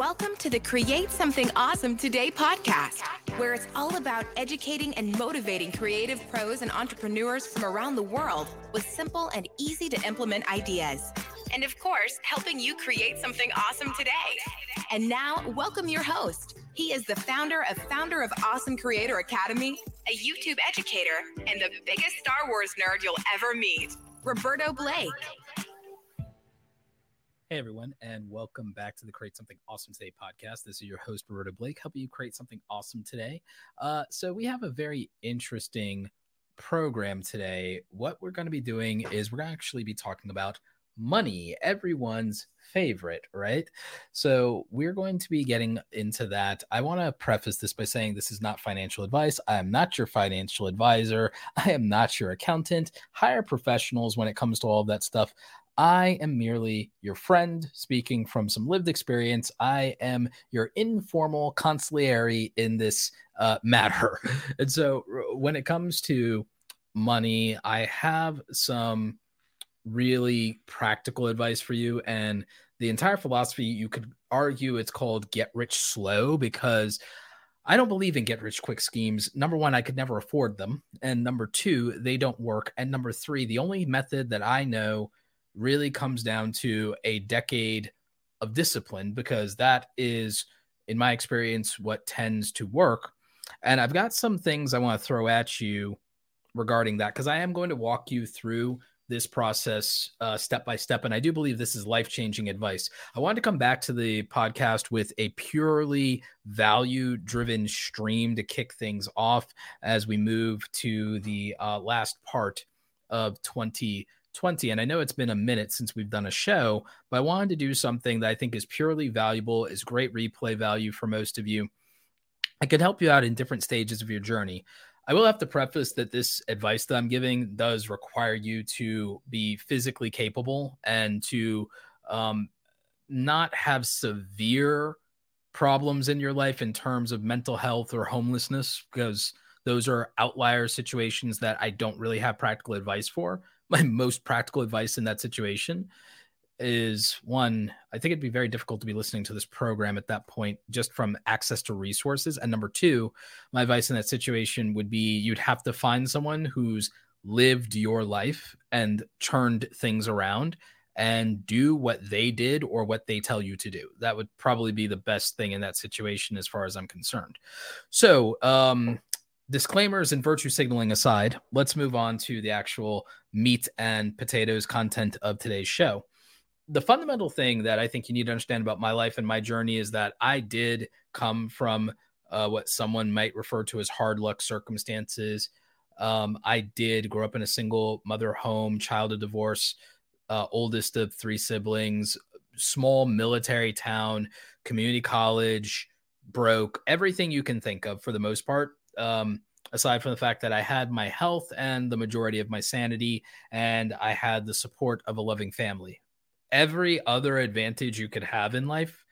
Welcome to the Create Something Awesome Today podcast, where it's all about educating and motivating creative pros and entrepreneurs from around the world with simple and easy to implement ideas. And of course, helping you create something awesome today. And now, welcome your host. He is the founder of Founder of Awesome Creator Academy, a YouTube educator, and the biggest Star Wars nerd you'll ever meet, Roberto Blake. Hey everyone, and welcome back to the Create Something Awesome Today podcast. This is your host, Roberto Blake, helping you create something awesome today. Uh, so, we have a very interesting program today. What we're going to be doing is we're going to actually be talking about money, everyone's favorite, right? So, we're going to be getting into that. I want to preface this by saying this is not financial advice. I am not your financial advisor. I am not your accountant. Hire professionals when it comes to all of that stuff. I am merely your friend speaking from some lived experience. I am your informal consigliere in this uh, matter. And so when it comes to money, I have some really practical advice for you. And the entire philosophy, you could argue it's called get rich slow because I don't believe in get rich quick schemes. Number one, I could never afford them. And number two, they don't work. And number three, the only method that I know really comes down to a decade of discipline because that is, in my experience, what tends to work. And I've got some things I want to throw at you regarding that because I am going to walk you through this process uh, step by step. And I do believe this is life changing advice. I wanted to come back to the podcast with a purely value driven stream to kick things off as we move to the uh, last part of 20- 20. And I know it's been a minute since we've done a show, but I wanted to do something that I think is purely valuable, is great replay value for most of you. I could help you out in different stages of your journey. I will have to preface that this advice that I'm giving does require you to be physically capable and to um, not have severe problems in your life in terms of mental health or homelessness, because those are outlier situations that I don't really have practical advice for my most practical advice in that situation is one, I think it'd be very difficult to be listening to this program at that point just from access to resources. And number two, my advice in that situation would be you'd have to find someone who's lived your life and turned things around and do what they did or what they tell you to do. That would probably be the best thing in that situation as far as I'm concerned. So, um, disclaimers and virtue signaling aside, let's move on to the actual meat and potatoes content of today's show. The fundamental thing that I think you need to understand about my life and my journey is that I did come from uh, what someone might refer to as hard luck circumstances. Um, I did grow up in a single mother home, child of divorce, uh, oldest of three siblings, small military town, community college, broke, everything you can think of for the most part um, aside from the fact that I had my health and the majority of my sanity, and I had the support of a loving family. Every other advantage you could have in life,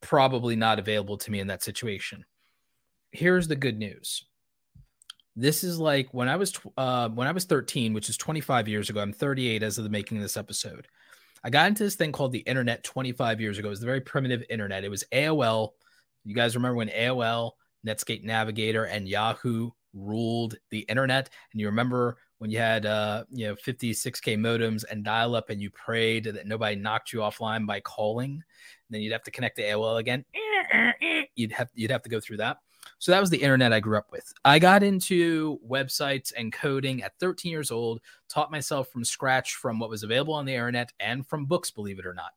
probably not available to me in that situation. Here's the good news. This is like when I was uh, when I was 13, which is 25 years ago. I'm 38 as of the making of this episode. I got into this thing called the internet 25 years ago. It was the very primitive internet. It was AOL. You guys remember when AOL Netscape Navigator and Yahoo ruled the internet. And you remember when you had uh, you know 56k modems and dial up, and you prayed that nobody knocked you offline by calling. And then you'd have to connect to AOL again. You'd have you'd have to go through that. So that was the internet I grew up with. I got into websites and coding at 13 years old, taught myself from scratch from what was available on the internet and from books, believe it or not.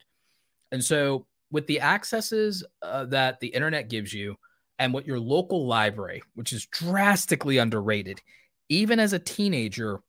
And so, with the accesses uh, that the internet gives you, and what your local library, which is drastically underrated, even as a teenager,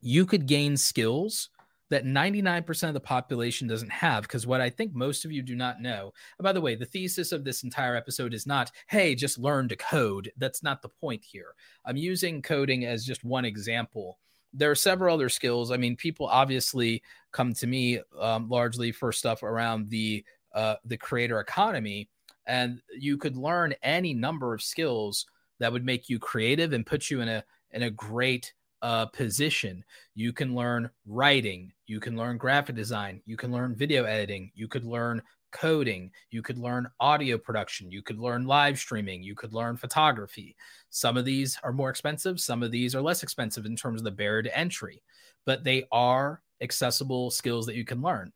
you could gain skills that 99% of the population doesn't have. Because what I think most of you do not know, by the way, the thesis of this entire episode is not, hey, just learn to code. That's not the point here. I'm using coding as just one example. There are several other skills. I mean, people obviously come to me um, largely for stuff around the uh, the creator economy and you could learn any number of skills that would make you creative and put you in a in a great uh, position. You can learn writing, you can learn graphic design, you can learn video editing, you could learn coding, you could learn audio production, you could learn live streaming, you could learn photography. Some of these are more expensive, some of these are less expensive in terms of the barrier to entry, but they are accessible skills that you can learn.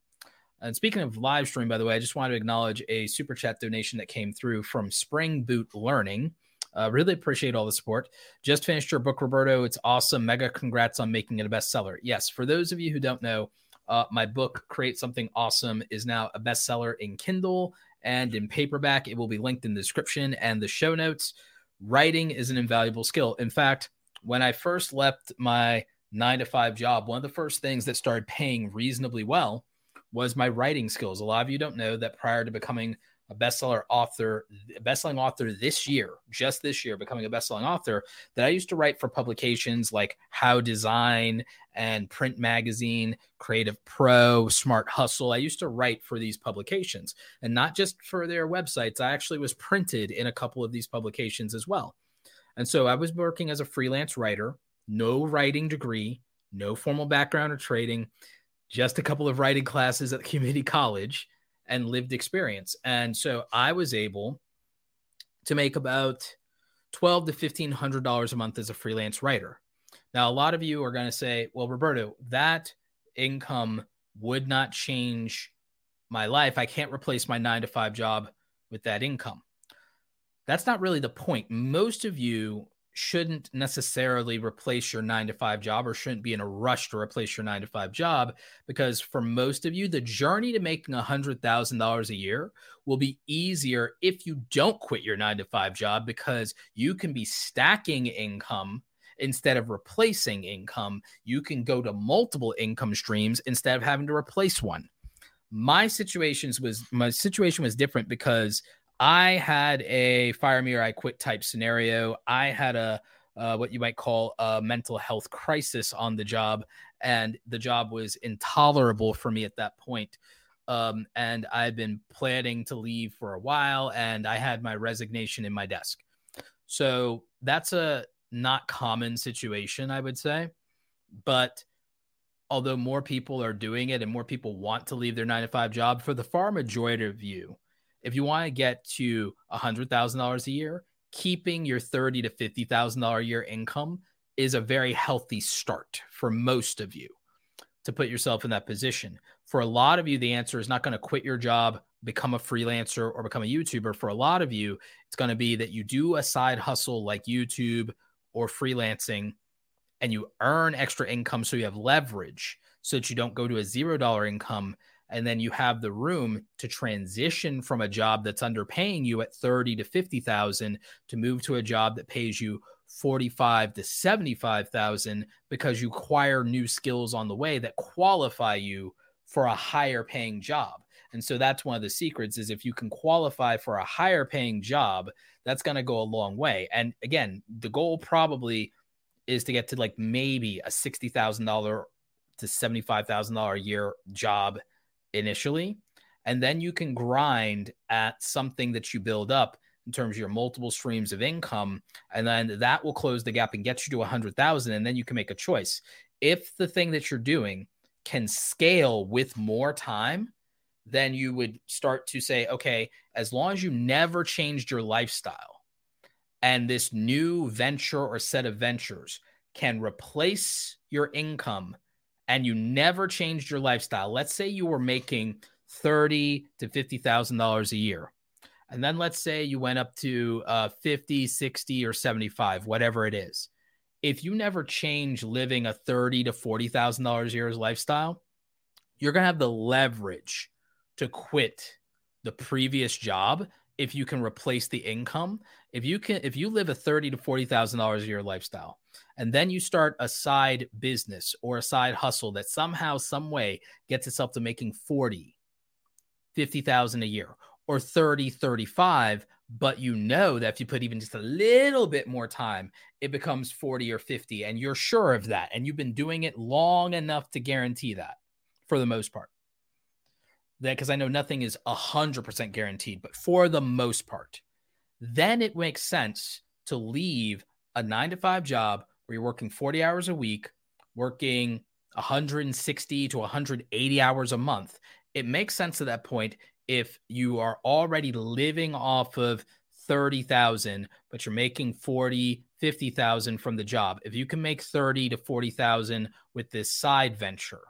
And speaking of live stream, by the way, I just want to acknowledge a super chat donation that came through from Spring Boot Learning. Uh, really appreciate all the support. Just finished your book, Roberto. It's awesome. Mega congrats on making it a bestseller. Yes, for those of you who don't know, uh, my book, Create Something Awesome, is now a bestseller in Kindle and in paperback. It will be linked in the description and the show notes. Writing is an invaluable skill. In fact, when I first left my nine to five job, one of the first things that started paying reasonably well was my writing skills. A lot of you don't know that prior to becoming a bestseller author, bestselling author this year, just this year, becoming a bestselling author, that I used to write for publications like How Design and Print Magazine, Creative Pro, Smart Hustle. I used to write for these publications and not just for their websites. I actually was printed in a couple of these publications as well. And so I was working as a freelance writer, no writing degree, no formal background or trading, just a couple of writing classes at the community college and lived experience. And so I was able to make about twelve to fifteen hundred dollars a month as a freelance writer. Now, a lot of you are going to say, "Well, Roberto, that income would not change my life. I can't replace my nine to five job with that income." That's not really the point. Most of you shouldn't necessarily replace your nine to five job or shouldn't be in a rush to replace your nine to five job because for most of you, the journey to making a hundred thousand dollars a year will be easier if you don't quit your nine to five job because you can be stacking income instead of replacing income. You can go to multiple income streams instead of having to replace one. My situations was my situation was different because I had a fire me or I quit type scenario. I had a uh, what you might call a mental health crisis on the job, and the job was intolerable for me at that point. Um, and I've been planning to leave for a while, and I had my resignation in my desk. So that's a not common situation, I would say. But although more people are doing it and more people want to leave their nine to five job, for the far majority of you, if you want to get to $100,000 a year, keeping your thirty to $50,000 a year income is a very healthy start for most of you to put yourself in that position. For a lot of you, the answer is not going to quit your job, become a freelancer, or become a YouTuber. For a lot of you, it's going to be that you do a side hustle like YouTube or freelancing and you earn extra income so you have leverage so that you don't go to a zero dollar income and then you have the room to transition from a job that's underpaying you at 30 to 50,000 to move to a job that pays you 45 to 75,000 because you acquire new skills on the way that qualify you for a higher paying job. And so that's one of the secrets is if you can qualify for a higher paying job, that's going to go a long way. And again, the goal probably is to get to like maybe a $60,000 to $75,000 a year job initially. And then you can grind at something that you build up in terms of your multiple streams of income. And then that will close the gap and get you to a hundred thousand. And then you can make a choice. If the thing that you're doing can scale with more time, then you would start to say, okay, as long as you never changed your lifestyle and this new venture or set of ventures can replace your income and you never changed your lifestyle, let's say you were making thirty to fifty thousand dollars a year, and then let's say you went up to uh, 50, 60, or 75, whatever it is. If you never change living a thirty to forty thousand dollars a year lifestyle, you're gonna have the leverage to quit the previous job if you can replace the income. If you can, if you live a thirty to forty thousand dollars a year lifestyle, and then you start a side business or a side hustle that somehow some way gets itself to making 40 50,000 a year or 30 35 but you know that if you put even just a little bit more time it becomes 40 or 50 and you're sure of that and you've been doing it long enough to guarantee that for the most part. That because I know nothing is 100% guaranteed but for the most part then it makes sense to leave a 9 to 5 job where you're working 40 hours a week, working 160 to 180 hours a month, it makes sense at that point if you are already living off of 30,000 but you're making 40 50,000 from the job. If you can make 30 to 40,000 with this side venture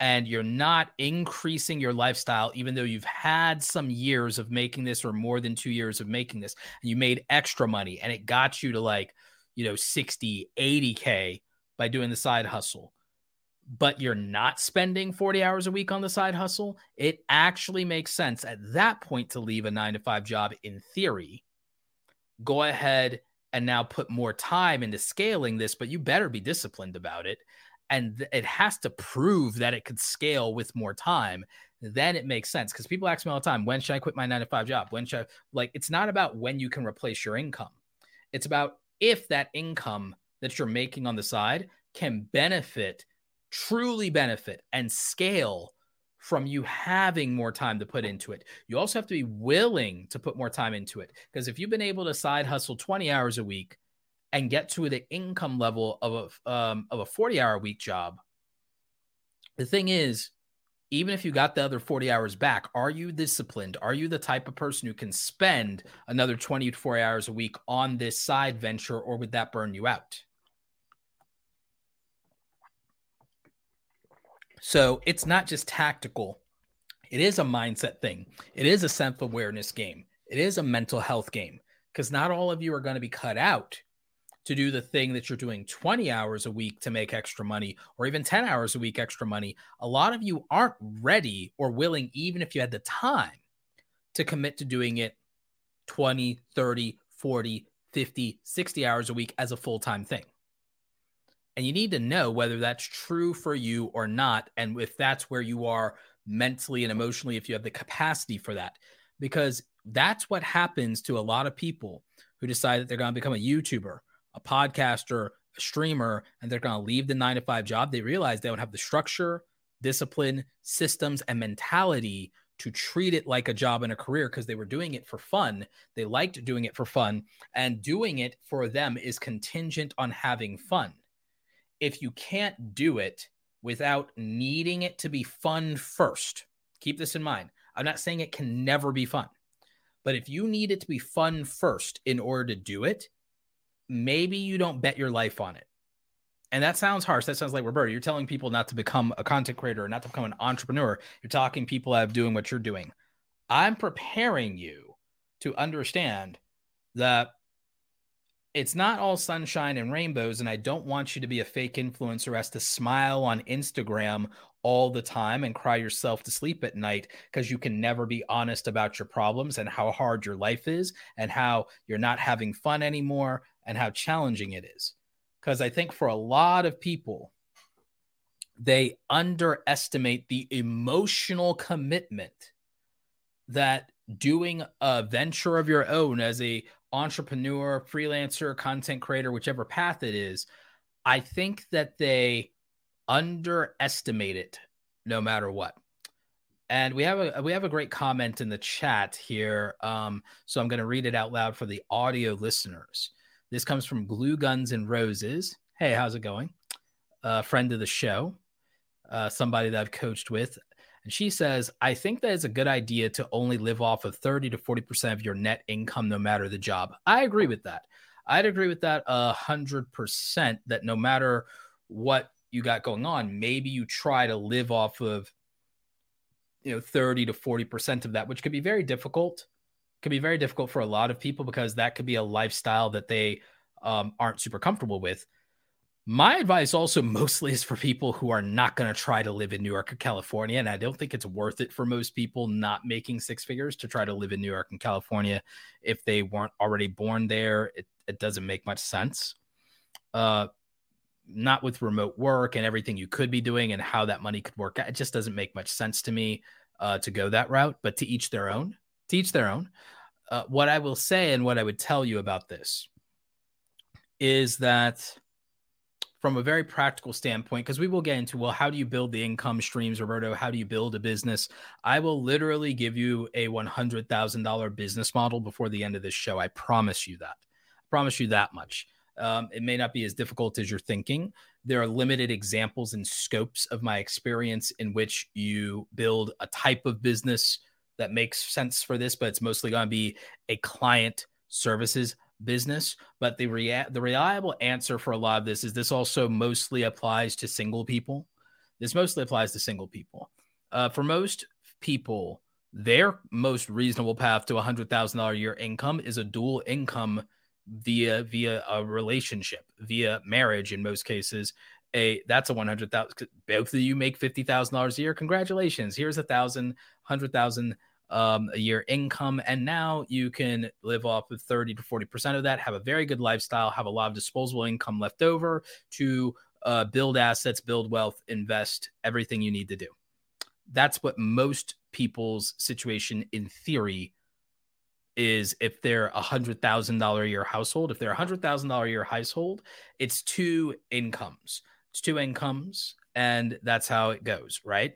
and you're not increasing your lifestyle, even though you've had some years of making this or more than two years of making this, and you made extra money and it got you to like, you know, 60, 80K by doing the side hustle, but you're not spending 40 hours a week on the side hustle, it actually makes sense at that point to leave a nine to five job in theory. Go ahead and now put more time into scaling this, but you better be disciplined about it and it has to prove that it could scale with more time then it makes sense because people ask me all the time when should i quit my nine to five job when should i like it's not about when you can replace your income it's about if that income that you're making on the side can benefit truly benefit and scale from you having more time to put into it. You also have to be willing to put more time into it because if you've been able to side hustle 20 hours a week and get to the income level of a um, of a 40 hour week job the thing is even if you got the other 40 hours back are you disciplined? Are you the type of person who can spend another 20 to 40 hours a week on this side venture or would that burn you out? So it's not just tactical. It is a mindset thing. It is a self-awareness game. It is a mental health game because not all of you are going to be cut out to do the thing that you're doing 20 hours a week to make extra money or even 10 hours a week extra money, a lot of you aren't ready or willing, even if you had the time to commit to doing it 20, 30, 40, 50, 60 hours a week as a full time thing. And you need to know whether that's true for you or not. And if that's where you are mentally and emotionally, if you have the capacity for that, because that's what happens to a lot of people who decide that they're going to become a YouTuber a podcaster, a streamer, and they're going to leave the nine to five job, they realize they don't have the structure, discipline, systems, and mentality to treat it like a job and a career because they were doing it for fun. They liked doing it for fun, and doing it for them is contingent on having fun. If you can't do it without needing it to be fun first, keep this in mind. I'm not saying it can never be fun, but if you need it to be fun first in order to do it, maybe you don't bet your life on it. And that sounds harsh. That sounds like Roberto. You're telling people not to become a content creator, not to become an entrepreneur. You're talking people out of doing what you're doing. I'm preparing you to understand that it's not all sunshine and rainbows. And I don't want you to be a fake influencer as to smile on Instagram all the time and cry yourself to sleep at night because you can never be honest about your problems and how hard your life is and how you're not having fun anymore and how challenging it is. Because I think for a lot of people, they underestimate the emotional commitment that doing a venture of your own as a entrepreneur, freelancer, content creator, whichever path it is, I think that they underestimate it no matter what. And we have a we have a great comment in the chat here. Um, so I'm going to read it out loud for the audio listeners. This comes from Glue Guns and Roses. Hey, how's it going? A friend of the show, uh, somebody that I've coached with. And she says, I think that it's a good idea to only live off of 30 to 40% of your net income, no matter the job. I agree with that. I'd agree with that a hundred percent that no matter what you got going on, maybe you try to live off of, you know, 30 to 40% of that, which could be very difficult. Could be very difficult for a lot of people because that could be a lifestyle that they um, aren't super comfortable with. My advice also mostly is for people who are not going to try to live in New York or California. And I don't think it's worth it for most people not making six figures to try to live in New York and California if they weren't already born there. It, it doesn't make much sense. Uh, not with remote work and everything you could be doing and how that money could work out. It just doesn't make much sense to me uh, to go that route, but to each their own, to each their own. Uh, what I will say and what I would tell you about this is that from a very practical standpoint, because we will get into, well, how do you build the income streams, Roberto? How do you build a business? I will literally give you a $100,000 business model before the end of this show. I promise you that. I promise you that much. Um, it may not be as difficult as you're thinking there are limited examples and scopes of my experience in which you build a type of business that makes sense for this, but it's mostly going to be a client services business. But the rea- the reliable answer for a lot of this is this also mostly applies to single people. This mostly applies to single people. Uh, for most people, their most reasonable path to a hundred thousand dollar year income is a dual income via via a relationship, via marriage in most cases. A that's a one hundred thousand. Both of you make fifty thousand dollars a year. Congratulations! Here's a thousand, hundred thousand um, a year income, and now you can live off of thirty to forty percent of that. Have a very good lifestyle. Have a lot of disposable income left over to uh, build assets, build wealth, invest everything you need to do. That's what most people's situation in theory is if they're a hundred thousand dollar a year household. If they're a hundred thousand dollar a year household, it's two incomes. It's two incomes, and that's how it goes, right?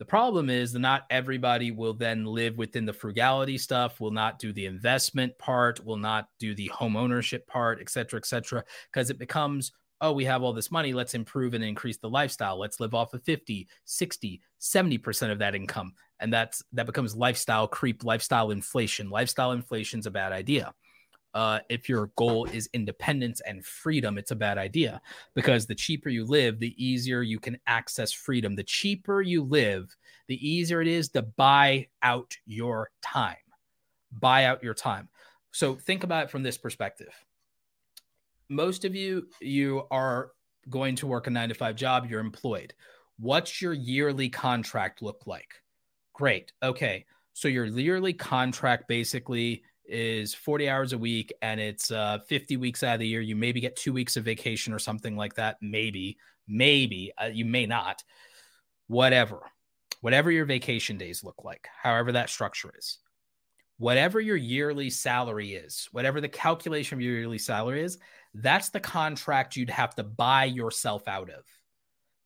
The problem is that not everybody will then live within the frugality stuff, will not do the investment part, will not do the home ownership part, et cetera, et cetera, because it becomes oh, we have all this money. Let's improve and increase the lifestyle. Let's live off of 50, 60, 70% of that income. And that's that becomes lifestyle creep, lifestyle inflation. Lifestyle inflation is a bad idea. Uh, if your goal is independence and freedom, it's a bad idea because the cheaper you live, the easier you can access freedom. The cheaper you live, the easier it is to buy out your time. Buy out your time. So think about it from this perspective most of you you are going to work a 9 to 5 job, you're employed. What's your yearly contract look like? Great. Okay. So your yearly contract basically is 40 hours a week and it's uh, 50 weeks out of the year. You maybe get two weeks of vacation or something like that. Maybe, maybe uh, you may not. Whatever, whatever your vacation days look like, however that structure is, whatever your yearly salary is, whatever the calculation of your yearly salary is, that's the contract you'd have to buy yourself out of.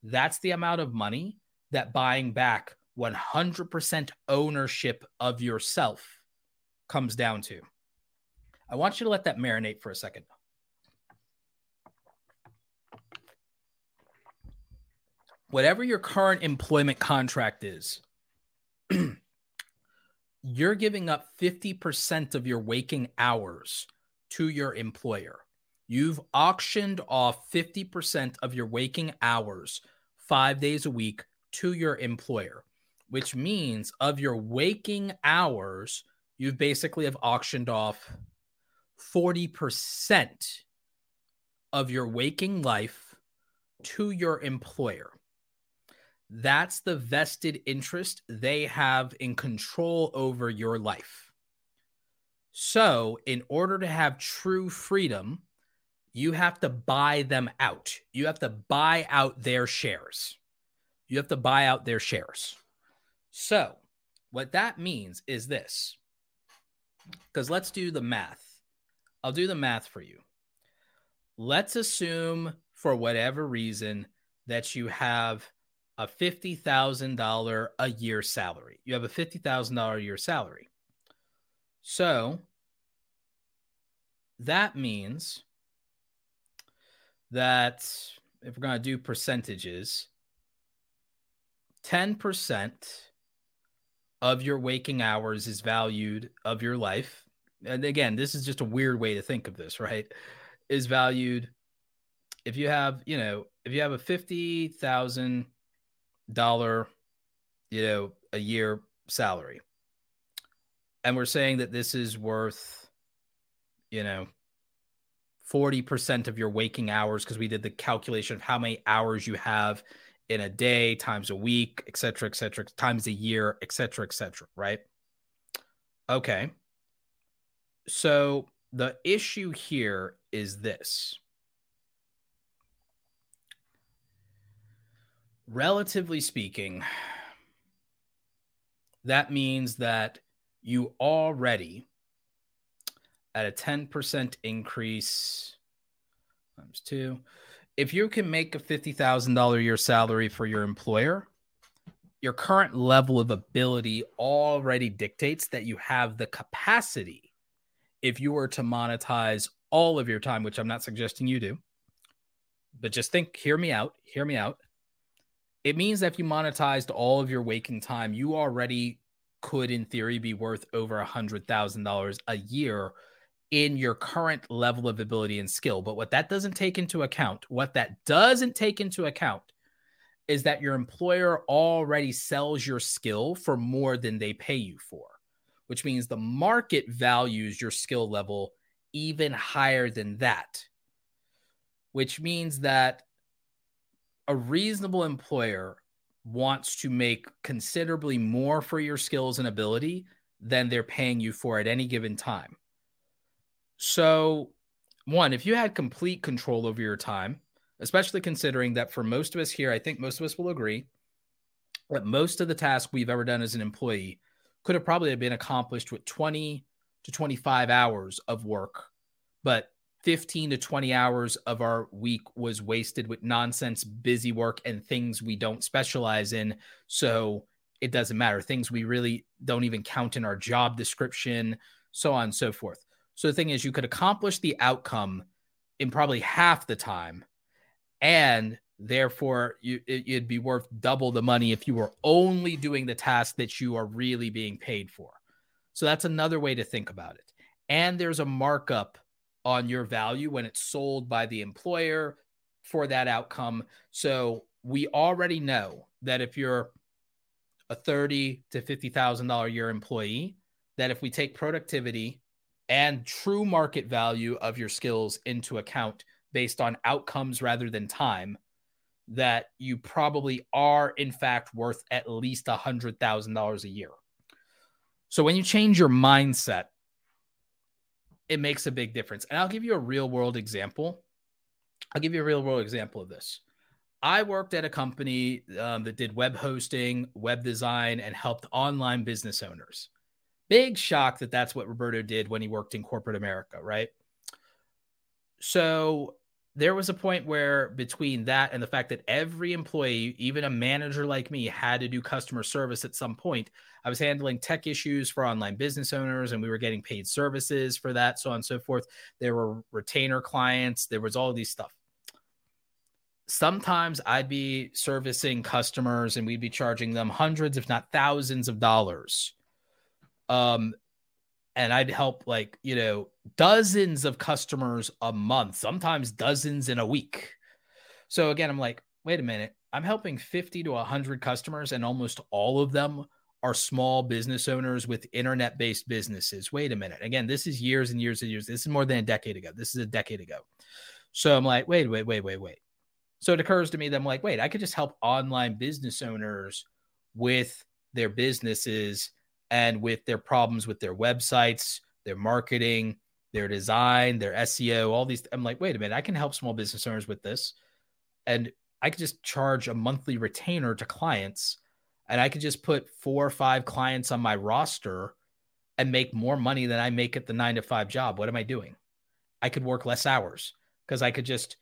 That's the amount of money that buying back 100% ownership of yourself comes down to. I want you to let that marinate for a second. Whatever your current employment contract is, you're giving up 50% of your waking hours to your employer. You've auctioned off 50% of your waking hours five days a week to your employer, which means of your waking hours, you've basically have auctioned off 40% of your waking life to your employer. That's the vested interest they have in control over your life. So, in order to have true freedom, you have to buy them out. You have to buy out their shares. You have to buy out their shares. So, what that means is this because let's do the math. I'll do the math for you. Let's assume, for whatever reason, that you have a $50,000 a year salary. You have a $50,000 a year salary. So that means that if we're going to do percentages, 10% of your waking hours is valued of your life. And again, this is just a weird way to think of this, right? Is valued if you have, you know, if you have a $50,000, you know, a year salary, and we're saying that this is worth, you know, 40% of your waking hours because we did the calculation of how many hours you have in a day times a week, et cetera, et cetera, times a year, et cetera, et cetera, right? Okay. So the issue here is this. Relatively speaking, that means that you already at a 10% increase times two. If you can make a $50,000 a year salary for your employer, your current level of ability already dictates that you have the capacity, if you were to monetize all of your time, which I'm not suggesting you do, but just think, hear me out, hear me out. It means that if you monetized all of your waking time, you already could, in theory, be worth over a hundred thousand dollars a year in your current level of ability and skill. But what that doesn't take into account, what that doesn't take into account is that your employer already sells your skill for more than they pay you for, which means the market values your skill level even higher than that, which means that a reasonable employer wants to make considerably more for your skills and ability than they're paying you for at any given time. So, one, if you had complete control over your time, especially considering that for most of us here, I think most of us will agree that most of the tasks we've ever done as an employee could have probably been accomplished with 20 to 25 hours of work, but 15 to 20 hours of our week was wasted with nonsense, busy work, and things we don't specialize in. So it doesn't matter. Things we really don't even count in our job description, so on and so forth. So the thing is, you could accomplish the outcome in probably half the time, and therefore you, it, it'd be worth double the money if you were only doing the task that you are really being paid for. So that's another way to think about it. And there's a markup on your value when it's sold by the employer for that outcome. So we already know that if you're a thirty to fifty thousand dollar year employee, that if we take productivity and true market value of your skills into account based on outcomes rather than time, that you probably are in fact worth at least a hundred thousand dollars a year. So when you change your mindset it makes a big difference. And I'll give you a real world example. I'll give you a real world example of this. I worked at a company um, that did web hosting, web design, and helped online business owners. Big shock that that's what Roberto did when he worked in corporate America, right? So there was a point where between that and the fact that every employee, even a manager like me, had to do customer service at some point, I was handling tech issues for online business owners and we were getting paid services for that, so on and so forth. There were retainer clients, there was all these stuff. Sometimes I'd be servicing customers and we'd be charging them hundreds, if not thousands of dollars. Um, and I'd help like, you know, dozens of customers a month, sometimes dozens in a week. So again, I'm like, wait a minute, I'm helping 50 to 100 customers, and almost all of them are small business owners with internet based businesses. Wait a minute. Again, this is years and years and years. This is more than a decade ago. This is a decade ago. So I'm like, wait, wait, wait, wait, wait. So it occurs to me that I'm like, wait, I could just help online business owners with their businesses and with their problems with their websites, their marketing, their design, their SEO, all these. I'm like, wait a minute, I can help small business owners with this. And I could just charge a monthly retainer to clients and I could just put four or five clients on my roster and make more money than I make at the nine to five job. What am I doing? I could work less hours because I could just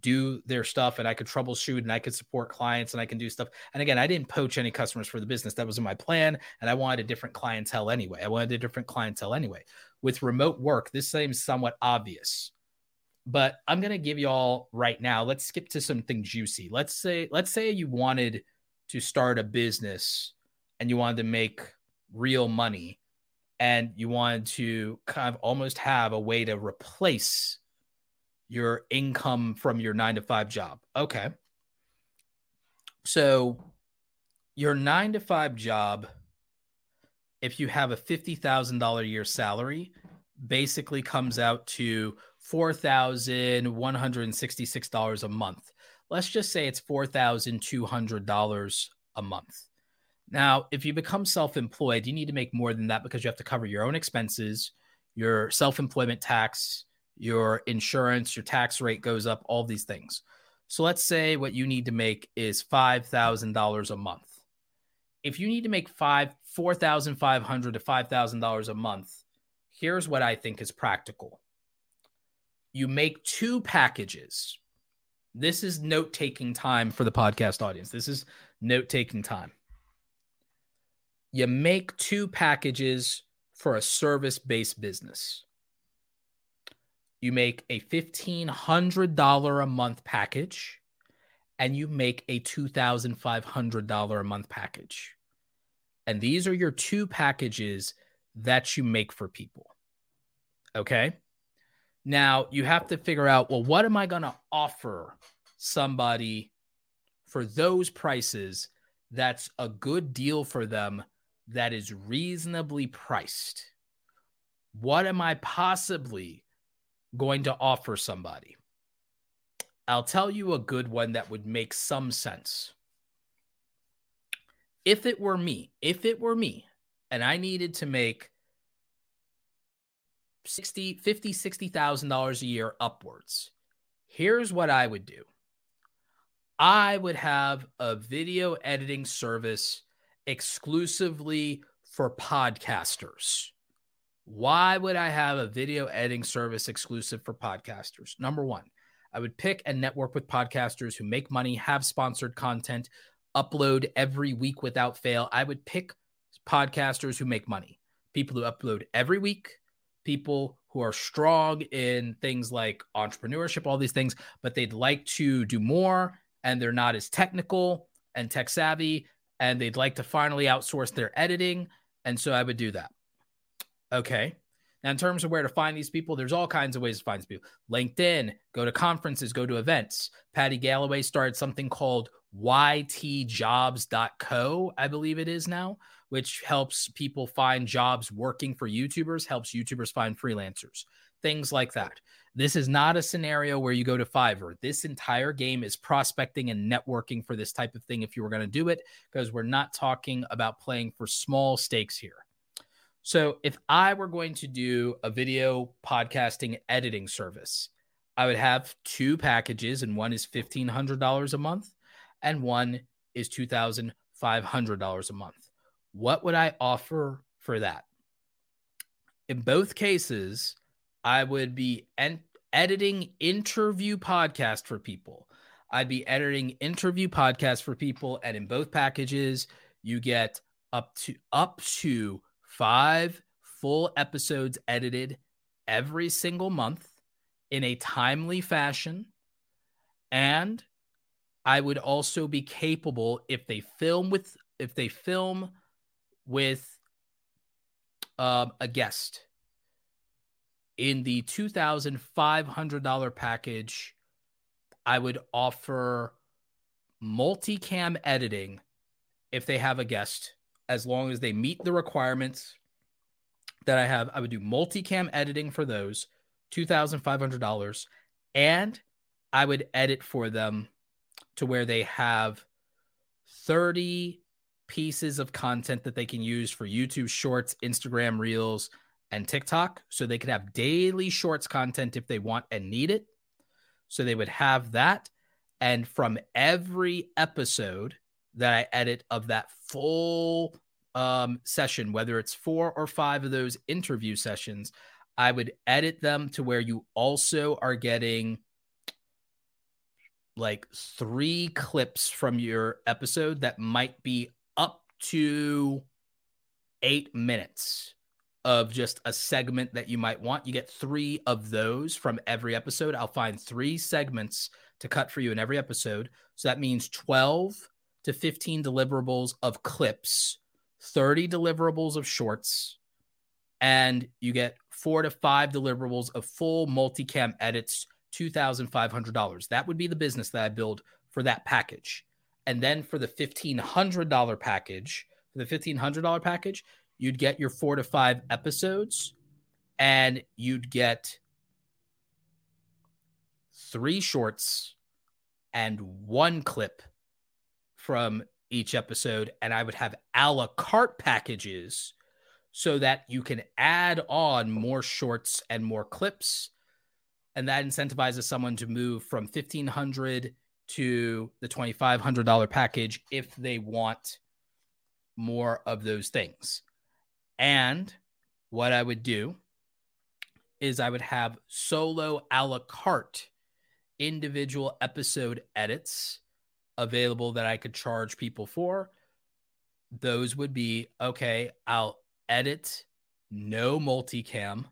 do their stuff and I could troubleshoot and I could support clients and I can do stuff. And again, I didn't poach any customers for the business. That was in my plan. And I wanted a different clientele anyway. I wanted a different clientele anyway. With remote work, this seems somewhat obvious. But I'm gonna give you all right now. Let's skip to something juicy. Let's say, let's say you wanted to start a business and you wanted to make real money and you wanted to kind of almost have a way to replace your income from your nine to five job. Okay. So, your nine to five job, if you have a $50,000 a year salary, basically comes out to $4,166 a month. Let's just say it's $4,200 a month. Now, if you become self employed, you need to make more than that because you have to cover your own expenses, your self employment tax, your insurance, your tax rate goes up, all these things. So let's say what you need to make is $5,000 a month. If you need to make five, $4,500 to $5,000 a month, here's what I think is practical. You make two packages. This is note taking time for the podcast audience. This is note taking time. You make two packages for a service based business you make a $1,500 a month package and you make a $2,500 a month package. And these are your two packages that you make for people. Okay. Now you have to figure out well, what am I going to offer somebody for those prices that's a good deal for them that is reasonably priced? What am I possibly going to offer somebody? I'll tell you a good one that would make some sense. If it were me, if it were me, and I needed to make 60, 50, 60,000 dollars a year upwards. Here's what I would do. I would have a video editing service exclusively for podcasters. Why would I have a video editing service exclusive for podcasters? Number one, I would pick and network with podcasters who make money, have sponsored content, upload every week without fail. I would pick podcasters who make money, people who upload every week, people who are strong in things like entrepreneurship, all these things, but they'd like to do more and they're not as technical and tech savvy and they'd like to finally outsource their editing. And so I would do that. Okay. Now, in terms of where to find these people, there's all kinds of ways to find these people. LinkedIn, go to conferences, go to events. Paddy Galloway started something called ytjobs.co, I believe it is now, which helps people find jobs working for YouTubers, helps YouTubers find freelancers, things like that. This is not a scenario where you go to Fiverr. This entire game is prospecting and networking for this type of thing if you were going to do it, because we're not talking about playing for small stakes here. So if I were going to do a video podcasting editing service, I would have two packages, and one is $1,500 a month, and one is $2,500 a month. What would I offer for that? In both cases, I would be en- editing interview podcast for people. I'd be editing interview podcast for people, and in both packages, you get up to up to five full episodes edited every single month in a timely fashion. And I would also be capable if they film with if they film with um, a guest in the $2,500 package, I would offer multicam editing if they have a guest as long as they meet the requirements that I have. I would do multicam editing for those, $2,500. And I would edit for them to where they have 30 pieces of content that they can use for YouTube Shorts, Instagram Reels, and TikTok. So they could have daily Shorts content if they want and need it. So they would have that. And from every episode, that I edit of that full um, session, whether it's four or five of those interview sessions, I would edit them to where you also are getting like three clips from your episode that might be up to eight minutes of just a segment that you might want. You get three of those from every episode. I'll find three segments to cut for you in every episode. So that means 12 to 15 deliverables of clips, 30 deliverables of shorts, and you get four to five deliverables of full multicam edits, $2,500. That would be the business that I build for that package. And then for the $1,500 package, for the $1,500 package, you'd get your four to five episodes and you'd get three shorts and one clip from each episode, and I would have a la carte packages so that you can add on more shorts and more clips. And that incentivizes someone to move from 1500 to the $2,500 package if they want more of those things. And what I would do is I would have solo a la carte individual episode edits available that I could charge people for, those would be okay, I'll edit no multicam,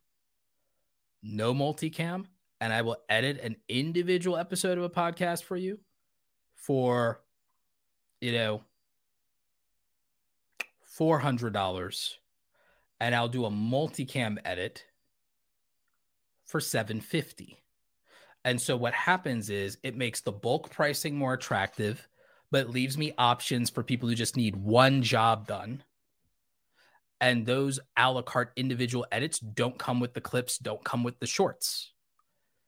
no multicam, and I will edit an individual episode of a podcast for you for, you know, $400 and I'll do a multicam edit for 750. And so what happens is it makes the bulk pricing more attractive, but leaves me options for people who just need one job done. And those a la carte individual edits don't come with the clips, don't come with the shorts.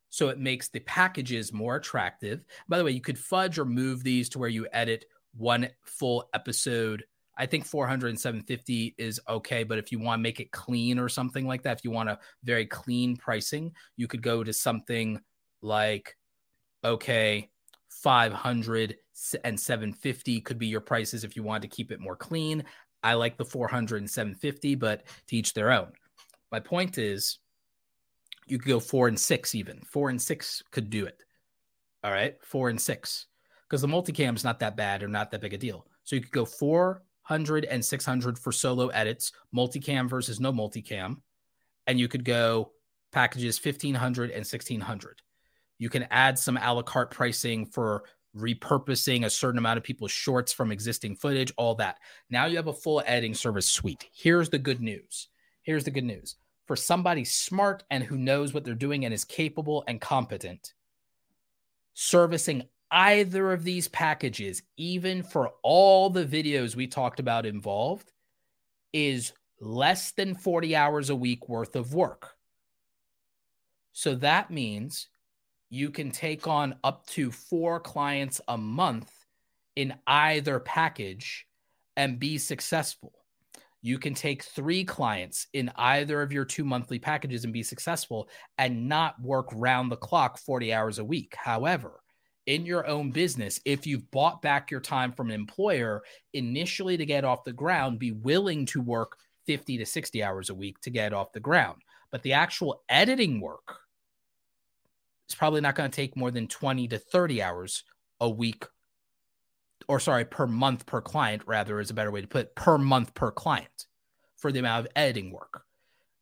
So it makes the packages more attractive. By the way, you could fudge or move these to where you edit one full episode I think 400 and 750 is okay, but if you want to make it clean or something like that, if you want a very clean pricing, you could go to something like okay, 500 and 750 could be your prices if you want to keep it more clean. I like the 400 and 750, but to each their own. My point is you could go 4 and 6 even. 4 and 6 could do it. All right? 4 and 6 because the multicam is not that bad or not that big a deal. So you could go 4 100 and 600 for solo edits, multicam versus no multicam. And you could go packages 1500 and 1600. You can add some a la carte pricing for repurposing a certain amount of people's shorts from existing footage, all that. Now you have a full editing service suite. Here's the good news. Here's the good news. For somebody smart and who knows what they're doing and is capable and competent, servicing either of these packages, even for all the videos we talked about involved, is less than 40 hours a week worth of work. So that means you can take on up to four clients a month in either package and be successful. You can take three clients in either of your two monthly packages and be successful and not work round the clock 40 hours a week. However, in your own business, if you've bought back your time from an employer initially to get off the ground, be willing to work 50 to 60 hours a week to get off the ground. But the actual editing work is probably not going to take more than 20 to 30 hours a week, or sorry, per month per client, rather, is a better way to put it, per month per client for the amount of editing work.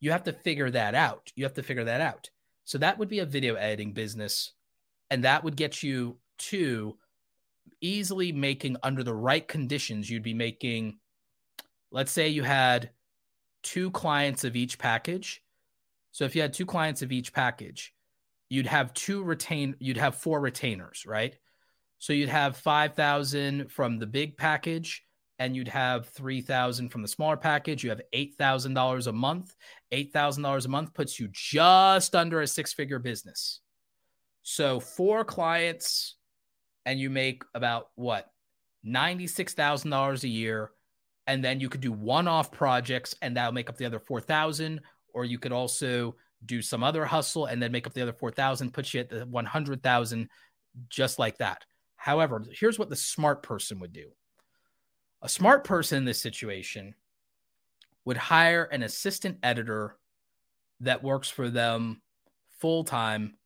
You have to figure that out. You have to figure that out. So that would be a video editing business and that would get you to easily making under the right conditions you'd be making let's say you had two clients of each package so if you had two clients of each package you'd have two retain you'd have four retainers right? So you'd have 5000 from the big package and you'd have 3000 from the smaller package. You have $8000 a month. $8000 a month puts you just under a six figure business. So four clients, and you make about what? Ninety-six thousand dollars a year, and then you could do one-off projects, and that'll make up the other four thousand. Or you could also do some other hustle and then make up the other four thousand, put you at the one hundred thousand, just like that. However, here's what the smart person would do. A smart person in this situation would hire an assistant editor that works for them full time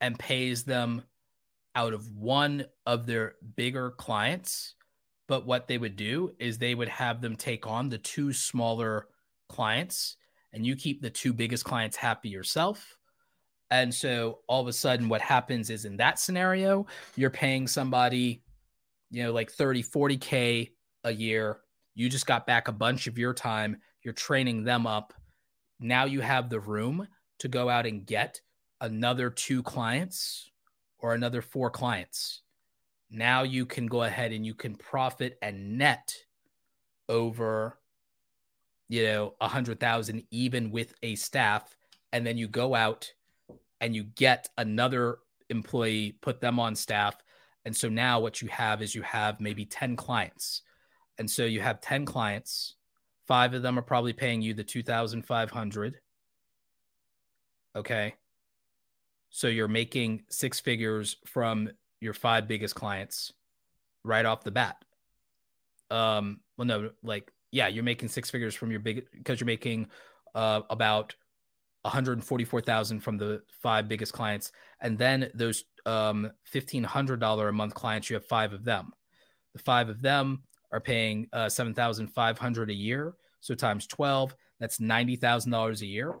and pays them out of one of their bigger clients. But what they would do is they would have them take on the two smaller clients and you keep the two biggest clients happy yourself. And so all of a sudden, what happens is in that scenario, you're paying somebody, you know, like 30, 40K a year. You just got back a bunch of your time. You're training them up. Now you have the room to go out and get another two clients or another four clients. Now you can go ahead and you can profit and net over, you know, a hundred thousand even with a staff. And then you go out and you get another employee, put them on staff. And so now what you have is you have maybe 10 clients. And so you have 10 clients. Five of them are probably paying you the 2,500. Okay. So you're making six figures from your five biggest clients right off the bat. Um, well, no, like, yeah, you're making six figures from your big because you're making uh, about 144,000 from the five biggest clients. And then those um, $1,500 a month clients, you have five of them. The five of them are paying uh, 7,500 a year. So times 12, that's $90,000 a year.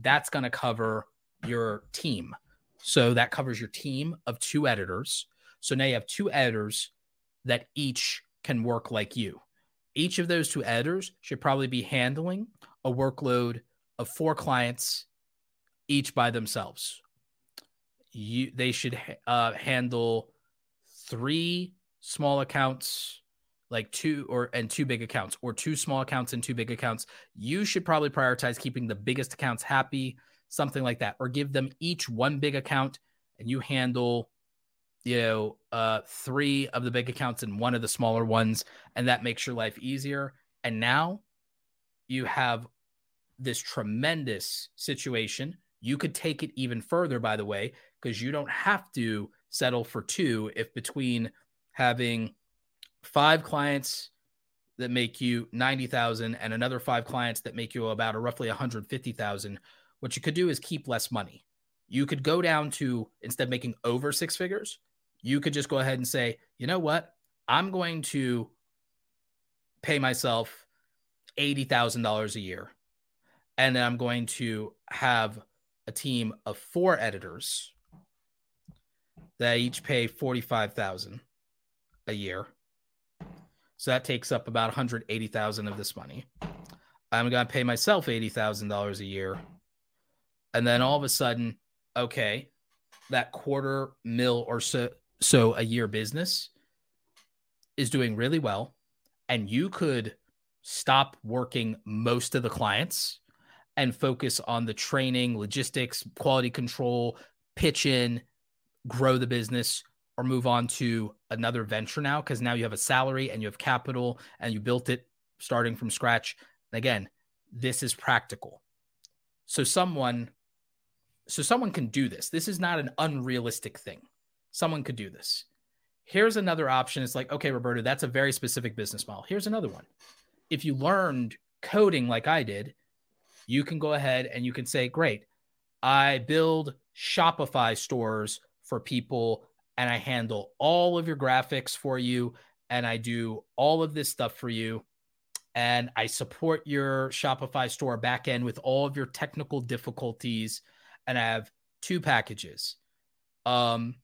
That's going to cover your team. So that covers your team of two editors. So now you have two editors that each can work like you. Each of those two editors should probably be handling a workload of four clients each by themselves. You they should uh, handle three small accounts like two or and two big accounts or two small accounts and two big accounts you should probably prioritize keeping the biggest accounts happy something like that or give them each one big account and you handle you know uh three of the big accounts and one of the smaller ones and that makes your life easier. And now you have this tremendous situation. You could take it even further by the way because you don't have to settle for two if between having five clients that make you 90,000 and another five clients that make you about a roughly 150,000 what you could do is keep less money. You could go down to instead of making over six figures you could just go ahead and say you know what i'm going to pay myself $80,000 a year and then i'm going to have a team of four editors that each pay 45,000 a year so that takes up about 180,000 of this money. I'm going to pay myself $80,000 a year. And then all of a sudden, okay, that quarter mil or so so a year business is doing really well and you could stop working most of the clients and focus on the training, logistics, quality control, pitch in, grow the business, or move on to another venture now because now you have a salary and you have capital and you built it starting from scratch. Again, this is practical. So someone so someone can do this. This is not an unrealistic thing. Someone could do this. Here's another option. It's like, okay, Roberto, that's a very specific business model. Here's another one. If you learned coding like I did, you can go ahead and you can say, great, I build Shopify stores for people and I handle all of your graphics for you and I do all of this stuff for you and I support your Shopify store backend with all of your technical difficulties and I have two packages. Um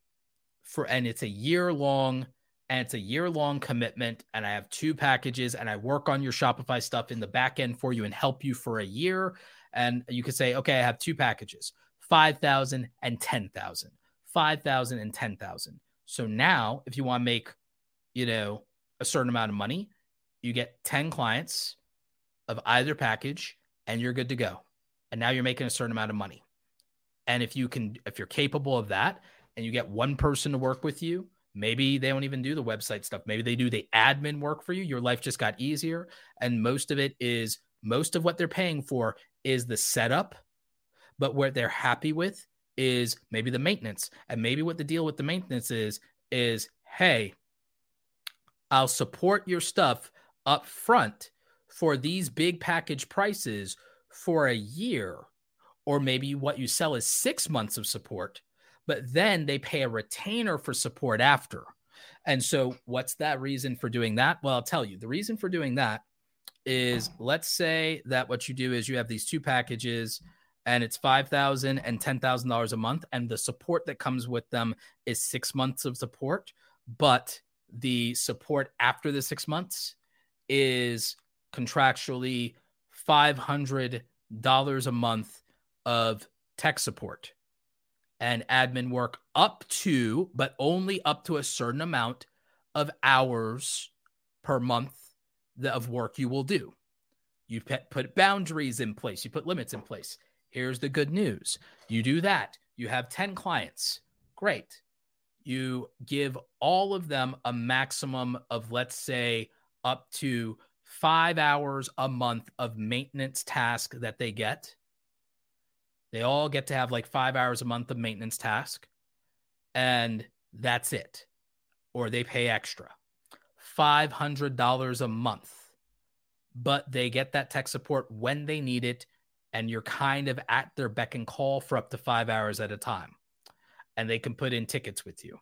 for and it's a year long and it's a year long commitment and I have two packages and I work on your Shopify stuff in the back end for you and help you for a year and you could say okay I have two packages 5000 and 10000 5,000 and 10,000. So now if you want to make, you know, a certain amount of money, you get 10 clients of either package and you're good to go. And now you're making a certain amount of money. And if you can, if you're capable of that and you get one person to work with you, maybe they don't even do the website stuff. Maybe they do the admin work for you. Your life just got easier. And most of it is, most of what they're paying for is the setup. But what they're happy with is maybe the maintenance. And maybe what the deal with the maintenance is is hey, I'll support your stuff up front for these big package prices for a year. Or maybe what you sell is six months of support, but then they pay a retainer for support after. And so, what's that reason for doing that? Well, I'll tell you the reason for doing that is let's say that what you do is you have these two packages and it's five thousand and ten thousand dollars a month, and the support that comes with them is six months of support. But the support after the six months is contractually five hundred dollars a month of tech support and admin work up to, but only up to a certain amount of hours per month of work you will do. You put boundaries in place, you put limits in place. Here's the good news you do that, you have 10 clients. Great. You give all of them a maximum of, let's say, up to five hours a month of maintenance task that they get. They all get to have like five hours a month of maintenance task, and that's it. Or they pay extra $500 a month, but they get that tech support when they need it and you're kind of at their beck and call for up to five hours at a time. And they can put in tickets with you.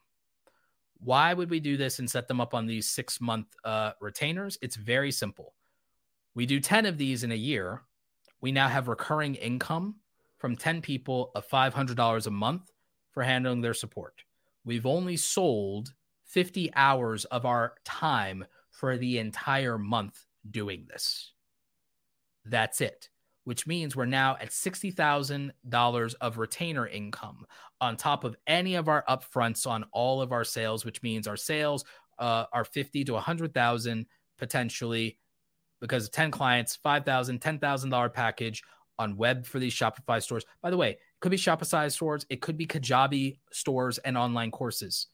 Why would we do this and set them up on these six month uh, retainers? It's very simple. We do 10 of these in a year. We now have recurring income from 10 people of $500 a month for handling their support. We've only sold 50 hours of our time for the entire month doing this. That's it, which means we're now at $60,000 of retainer income on top of any of our upfronts on all of our sales, which means our sales uh, are 50 to 100,000 potentially because of 10 clients, $5,000, $10,000 package on web for these Shopify stores. By the way, it could be Shopify stores, it could be Kajabi stores and online courses.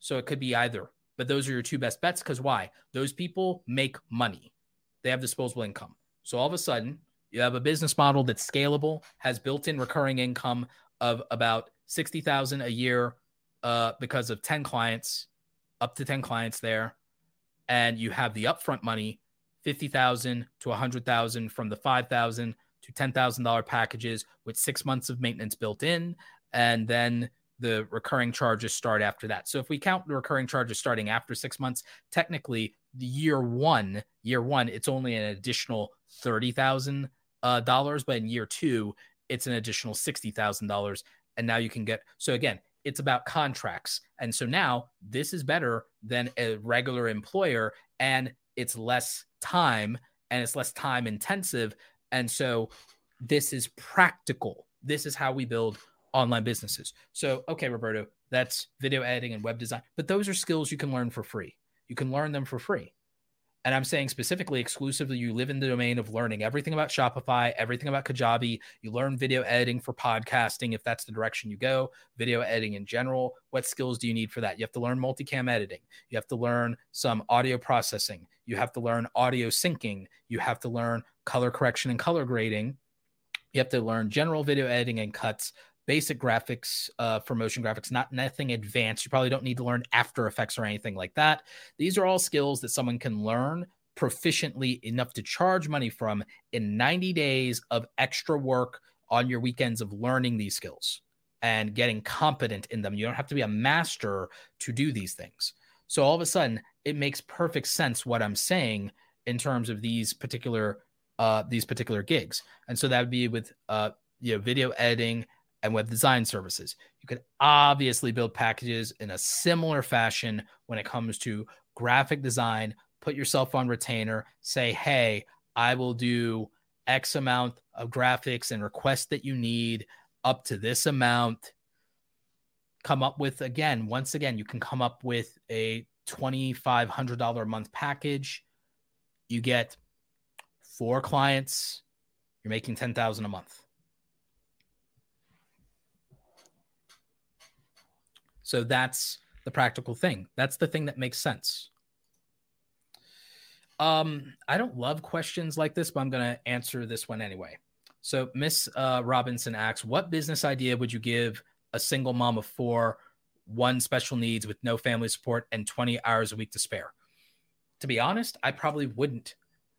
So it could be either. But those are your two best bets because why? Those people make money. They have disposable income. So all of a sudden, you have a business model that's scalable, has built-in recurring income of about 60,000 a year uh, because of 10 clients, up to 10 clients there. And you have the upfront money, 50,000 to 100,000 from the 5,000 to $10,000 packages with six months of maintenance built in. And then the recurring charges start after that. So if we count the recurring charges starting after six months, technically the year one, year one, it's only an additional thirty thousand uh, dollars, but in year two, it's an additional sixty thousand dollars, and now you can get. So again, it's about contracts, and so now this is better than a regular employer, and it's less time, and it's less time intensive, and so this is practical. This is how we build online businesses. So, okay, Roberto, that's video editing and web design, but those are skills you can learn for free. You can learn them for free. And I'm saying specifically, exclusively, you live in the domain of learning everything about Shopify, everything about Kajabi. You learn video editing for podcasting if that's the direction you go, video editing in general. What skills do you need for that? You have to learn multicam editing. You have to learn some audio processing. You have to learn audio syncing. You have to learn color correction and color grading. You have to learn general video editing and cuts, basic graphics uh, for motion graphics, not nothing advanced. You probably don't need to learn After Effects or anything like that. These are all skills that someone can learn proficiently enough to charge money from in 90 days of extra work on your weekends of learning these skills and getting competent in them. You don't have to be a master to do these things. So all of a sudden, it makes perfect sense what I'm saying in terms of these particular uh, these particular gigs. And so that would be with uh, you know video editing and web design services. You could obviously build packages in a similar fashion when it comes to graphic design. Put yourself on retainer. Say, hey, I will do X amount of graphics and requests that you need up to this amount. Come up with again, once again, you can come up with a $2,500 a month package. You get four clients, you're making 10,000 a month. So that's the practical thing. That's the thing that makes sense. Um, I don't love questions like this, but I'm going to answer this one anyway. So Miss uh, Robinson asks, "What business idea would you give a single mom of four, one special needs with no family support, and 20 hours a week to spare?" To be honest, I probably wouldn't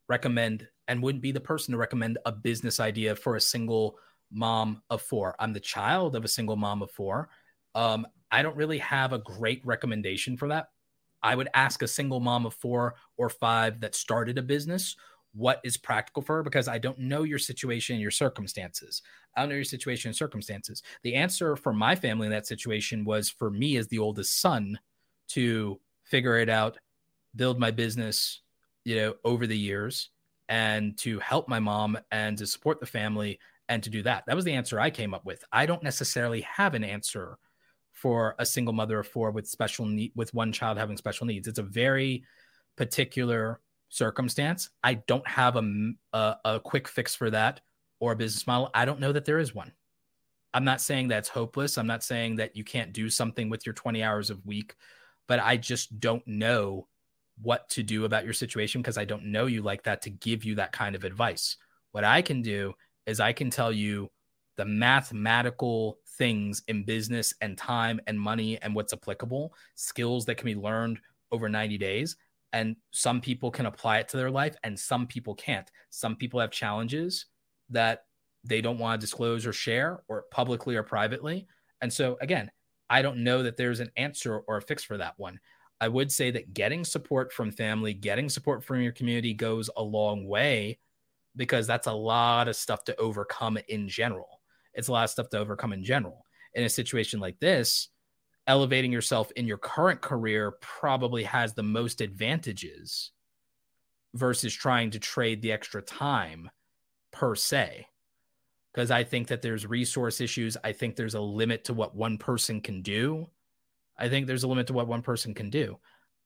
recommend and wouldn't be the person to recommend a business idea for a single mom of four. I'm the child of a single mom of four. Um, I don't really have a great recommendation for that. I would ask a single mom of four or five that started a business what is practical for her because I don't know your situation and your circumstances. I don't know your situation and circumstances. The answer for my family in that situation was for me as the oldest son to figure it out, build my business, you know, over the years and to help my mom and to support the family and to do that. That was the answer I came up with. I don't necessarily have an answer for a single mother of four with special need with one child having special needs. It's a very particular circumstance. I don't have a, a, a quick fix for that or a business model. I don't know that there is one. I'm not saying that's hopeless. I'm not saying that you can't do something with your 20 hours a week, but I just don't know what to do about your situation because I don't know you like that to give you that kind of advice. What I can do is I can tell you the mathematical things in business and time and money and what's applicable, skills that can be learned over 90 days. And some people can apply it to their life and some people can't. Some people have challenges that they don't want to disclose or share or publicly or privately. And so, again, I don't know that there's an answer or a fix for that one. I would say that getting support from family, getting support from your community goes a long way because that's a lot of stuff to overcome in general. It's a lot of stuff to overcome in general. In a situation like this, elevating yourself in your current career probably has the most advantages versus trying to trade the extra time per se. Because I think that there's resource issues. I think there's a limit to what one person can do. I think there's a limit to what one person can do.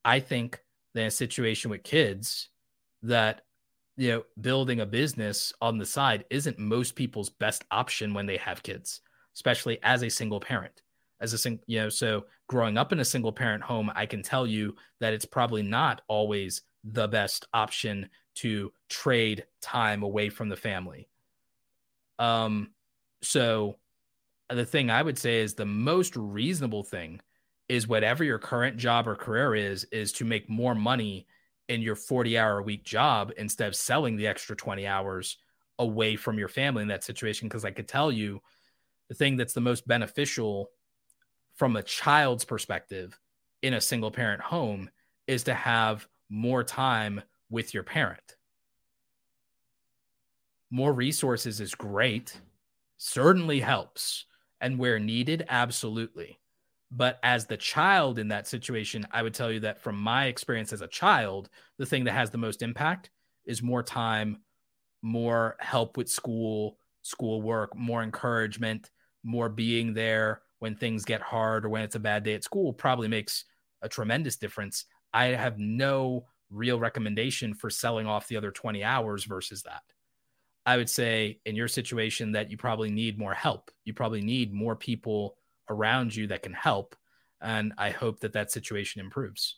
I think that a situation with kids, that you know, building a business on the side isn't most people's best option when they have kids, especially as a single parent. As a single, you know, so growing up in a single parent home, I can tell you that it's probably not always the best option to trade time away from the family. Um, so the thing I would say is the most reasonable thing is whatever your current job or career is, is to make more money in your 40 hour a week job instead of selling the extra 20 hours away from your family in that situation. Cause I could tell you the thing that's the most beneficial from a child's perspective in a single parent home is to have more time with your parent. More resources is great, certainly helps. And where needed, absolutely. But as the child in that situation, I would tell you that from my experience as a child, the thing that has the most impact is more time, more help with school, schoolwork, more encouragement, more being there when things get hard or when it's a bad day at school probably makes a tremendous difference I have no real recommendation for selling off the other 20 hours versus that. I would say in your situation that you probably need more help. You probably need more people around you that can help. And I hope that that situation improves.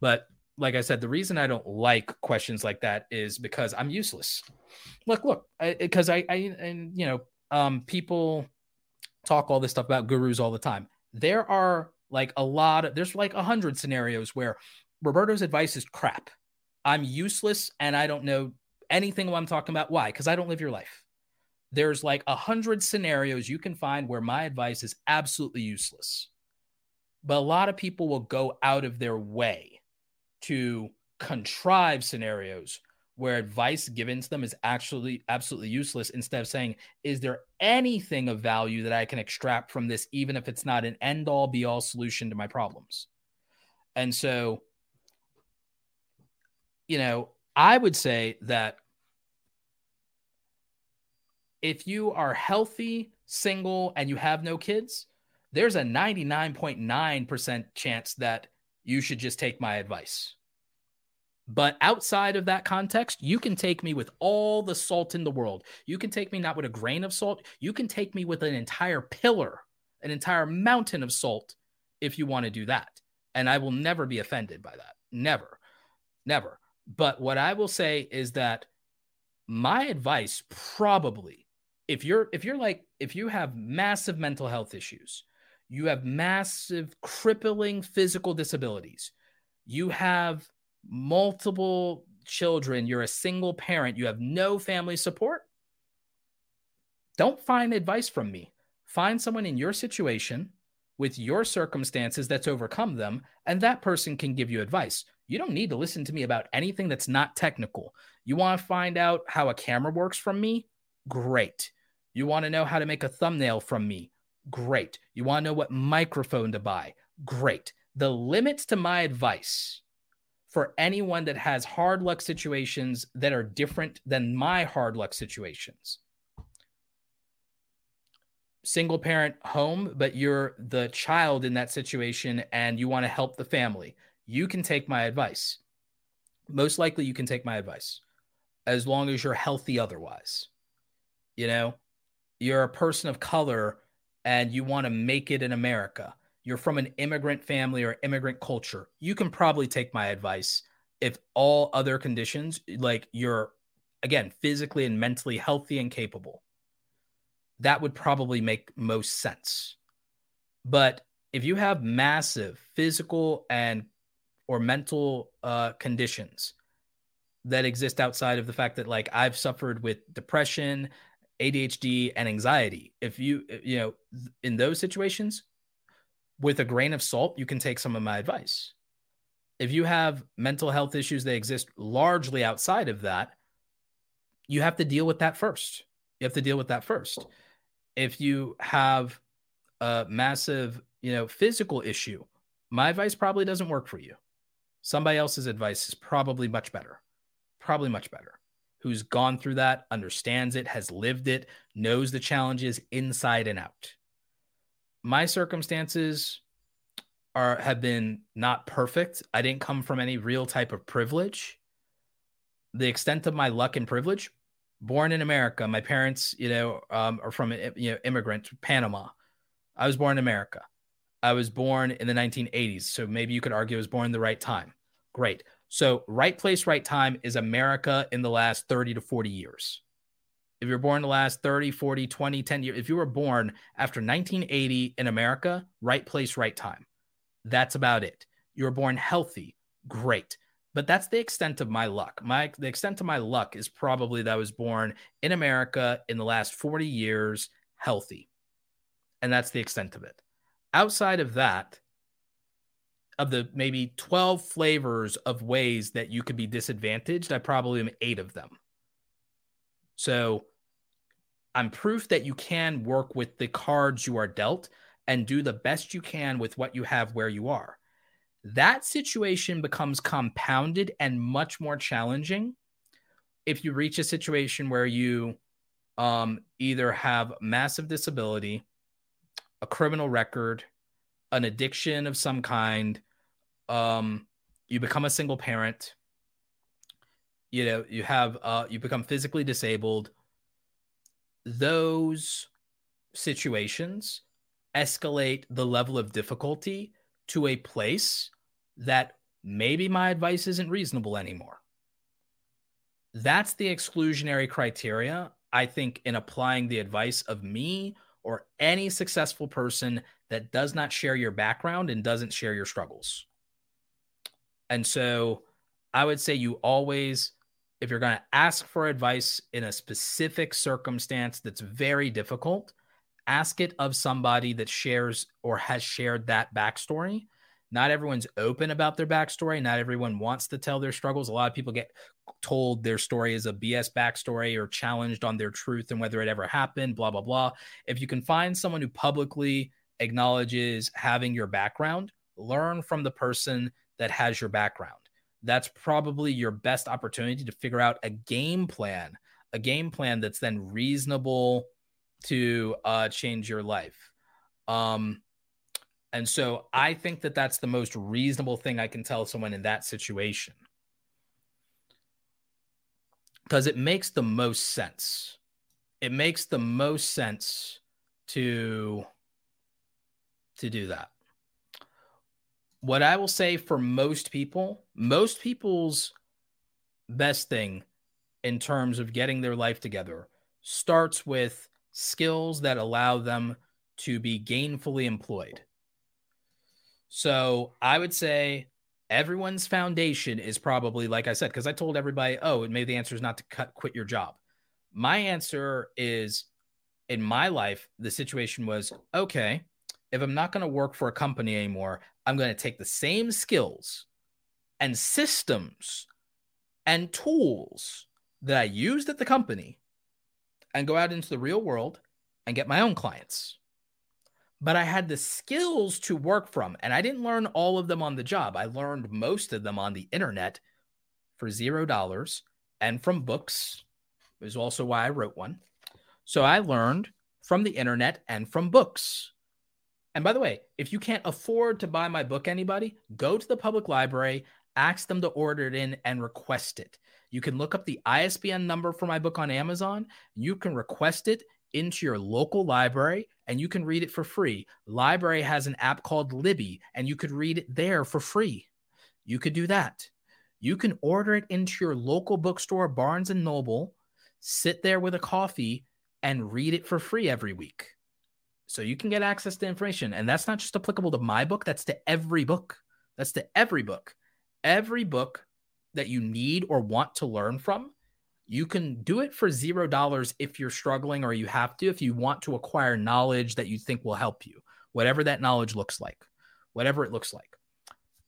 But like I said, the reason I don't like questions like that is because I'm useless. Look, look, because I, I, I, and you know, um, people talk all this stuff about gurus all the time. There are like a lot of, there's like a hundred scenarios where Roberto's advice is crap. I'm useless and I don't know anything what I'm talking about. Why? Because I don't live your life. There's like a hundred scenarios you can find where my advice is absolutely useless. But a lot of people will go out of their way to contrive scenarios where advice given to them is actually absolutely useless instead of saying, is there anything of value that I can extract from this, even if it's not an end all be all solution to my problems? And so you know, I would say that if you are healthy, single, and you have no kids, there's a 99.9% chance that you should just take my advice. But outside of that context, you can take me with all the salt in the world. You can take me not with a grain of salt, you can take me with an entire pillar, an entire mountain of salt if you want to do that. And I will never be offended by that. Never, never. But what I will say is that my advice probably if you're if you're like if you have massive mental health issues, you have massive crippling physical disabilities, you have multiple children, you're a single parent, you have no family support, don't find advice from me. Find someone in your situation with your circumstances that's overcome them, and that person can give you advice. You don't need to listen to me about anything that's not technical. You want to find out how a camera works from me? Great. You want to know how to make a thumbnail from me? Great. You want to know what microphone to buy? Great. The limits to my advice for anyone that has hard luck situations that are different than my hard luck situations. Single parent home, but you're the child in that situation and you want to help the family you can take my advice. Most likely, you can take my advice as long as you're healthy otherwise. You know, you're a person of color and you want to make it in America. You're from an immigrant family or immigrant culture. You can probably take my advice if all other conditions, like you're, again, physically and mentally healthy and capable. That would probably make most sense. But if you have massive physical and or mental uh, conditions that exist outside of the fact that like I've suffered with depression, ADHD, and anxiety. If you you know in those situations, with a grain of salt, you can take some of my advice. If you have mental health issues that exist largely outside of that, you have to deal with that first. You have to deal with that first. if you have a massive, you know, physical issue, my advice probably doesn't work for you. Somebody else's advice is probably much better. Probably much better. Who's gone through that, understands it, has lived it, knows the challenges inside and out. My circumstances are have been not perfect. I didn't come from any real type of privilege. The extent of my luck and privilege, born in America, my parents, you know, um, are from you know immigrant Panama. I was born in America. I was born in the 1980s. So maybe you could argue I was born the right time. Great. So, right place, right time is America in the last 30 to 40 years. If you're born in the last 30, 40, 20, 10 years, if you were born after 1980 in America, right place, right time. That's about it. You were born healthy. Great. But that's the extent of my luck. My the extent of my luck is probably that I was born in America in the last 40 years healthy. And that's the extent of it outside of that, of the maybe 12 flavors of ways that you could be disadvantaged, I probably am eight of them. So I'm proof that you can work with the cards you are dealt and do the best you can with what you have where you are. That situation becomes compounded and much more challenging if you reach a situation where you um, either have massive disability a criminal record, an addiction of some kind, um, you become a single parent, you know, you have uh, you become physically disabled. Those situations escalate the level of difficulty to a place that maybe my advice isn't reasonable anymore. That's the exclusionary criteria, I think, in applying the advice of me or any successful person that does not share your background and doesn't share your struggles. And so I would say you always, if you're going to ask for advice in a specific circumstance that's very difficult, ask it of somebody that shares or has shared that backstory. Not everyone's open about their backstory. Not everyone wants to tell their struggles. A lot of people get told their story is a BS backstory or challenged on their truth and whether it ever happened, blah, blah, blah. If you can find someone who publicly acknowledges having your background, learn from the person that has your background. That's probably your best opportunity to figure out a game plan, a game plan that's then reasonable to uh, change your life. Um, and so I think that that's the most reasonable thing I can tell someone in that situation because it makes the most sense. It makes the most sense to to do that. What I will say for most people, most people's best thing in terms of getting their life together starts with skills that allow them to be gainfully employed. So I would say everyone's foundation is probably like I said, because I told everybody, oh, and maybe the answer is not to cut quit your job. My answer is in my life, the situation was okay, if I'm not going to work for a company anymore, I'm going to take the same skills and systems and tools that I used at the company and go out into the real world and get my own clients but I had the skills to work from. And I didn't learn all of them on the job. I learned most of them on the internet for zero dollars and from books. Was also why I wrote one. So I learned from the internet and from books. And by the way, if you can't afford to buy my book, anybody, go to the public library, ask them to order it in and request it. You can look up the ISBN number for my book on Amazon. You can request it into your local library and you can read it for free. Library has an app called Libby and you could read it there for free. You could do that. You can order it into your local bookstore, Barnes and Noble, sit there with a coffee and read it for free every week. So you can get access to information. And that's not just applicable to my book, that's to every book. That's to every book. Every book that you need or want to learn from you can do it for zero dollars if you're struggling or you have to, if you want to acquire knowledge that you think will help you, whatever that knowledge looks like, whatever it looks like.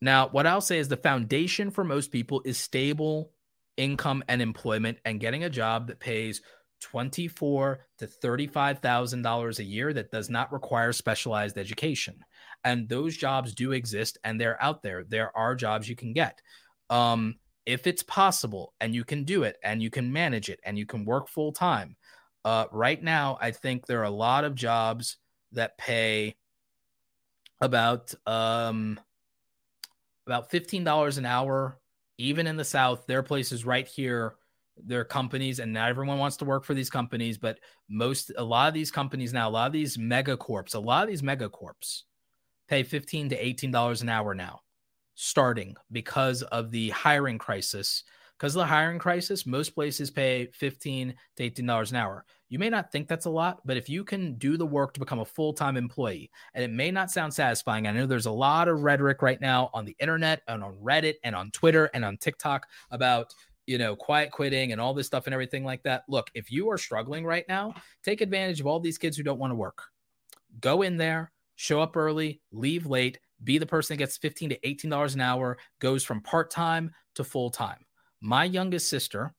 Now, what I'll say is the foundation for most people is stable income and employment and getting a job that pays twenty-four to thirty-five thousand dollars a year that does not require specialized education, and those jobs do exist and they're out there. There are jobs you can get. Um, if it's possible and you can do it and you can manage it and you can work full time. Uh, right now, I think there are a lot of jobs that pay about um, about fifteen dollars an hour. Even in the South, there are places right here. There are companies, and not everyone wants to work for these companies, but most a lot of these companies now, a lot of these mega corps, a lot of these mega corps pay fifteen to eighteen dollars an hour now, starting because of the hiring crisis because of the hiring crisis, most places pay 15 to $18 an hour. You may not think that's a lot, but if you can do the work to become a full time employee, and it may not sound satisfying, I know there's a lot of rhetoric right now on the internet and on Reddit and on Twitter and on TikTok about you know, quiet quitting and all this stuff and everything like that. Look, if you are struggling right now, take advantage of all these kids who don't want to work. Go in there, show up early, leave late, be the person that gets 15 to $18 an hour, goes from part time to full time my youngest sister,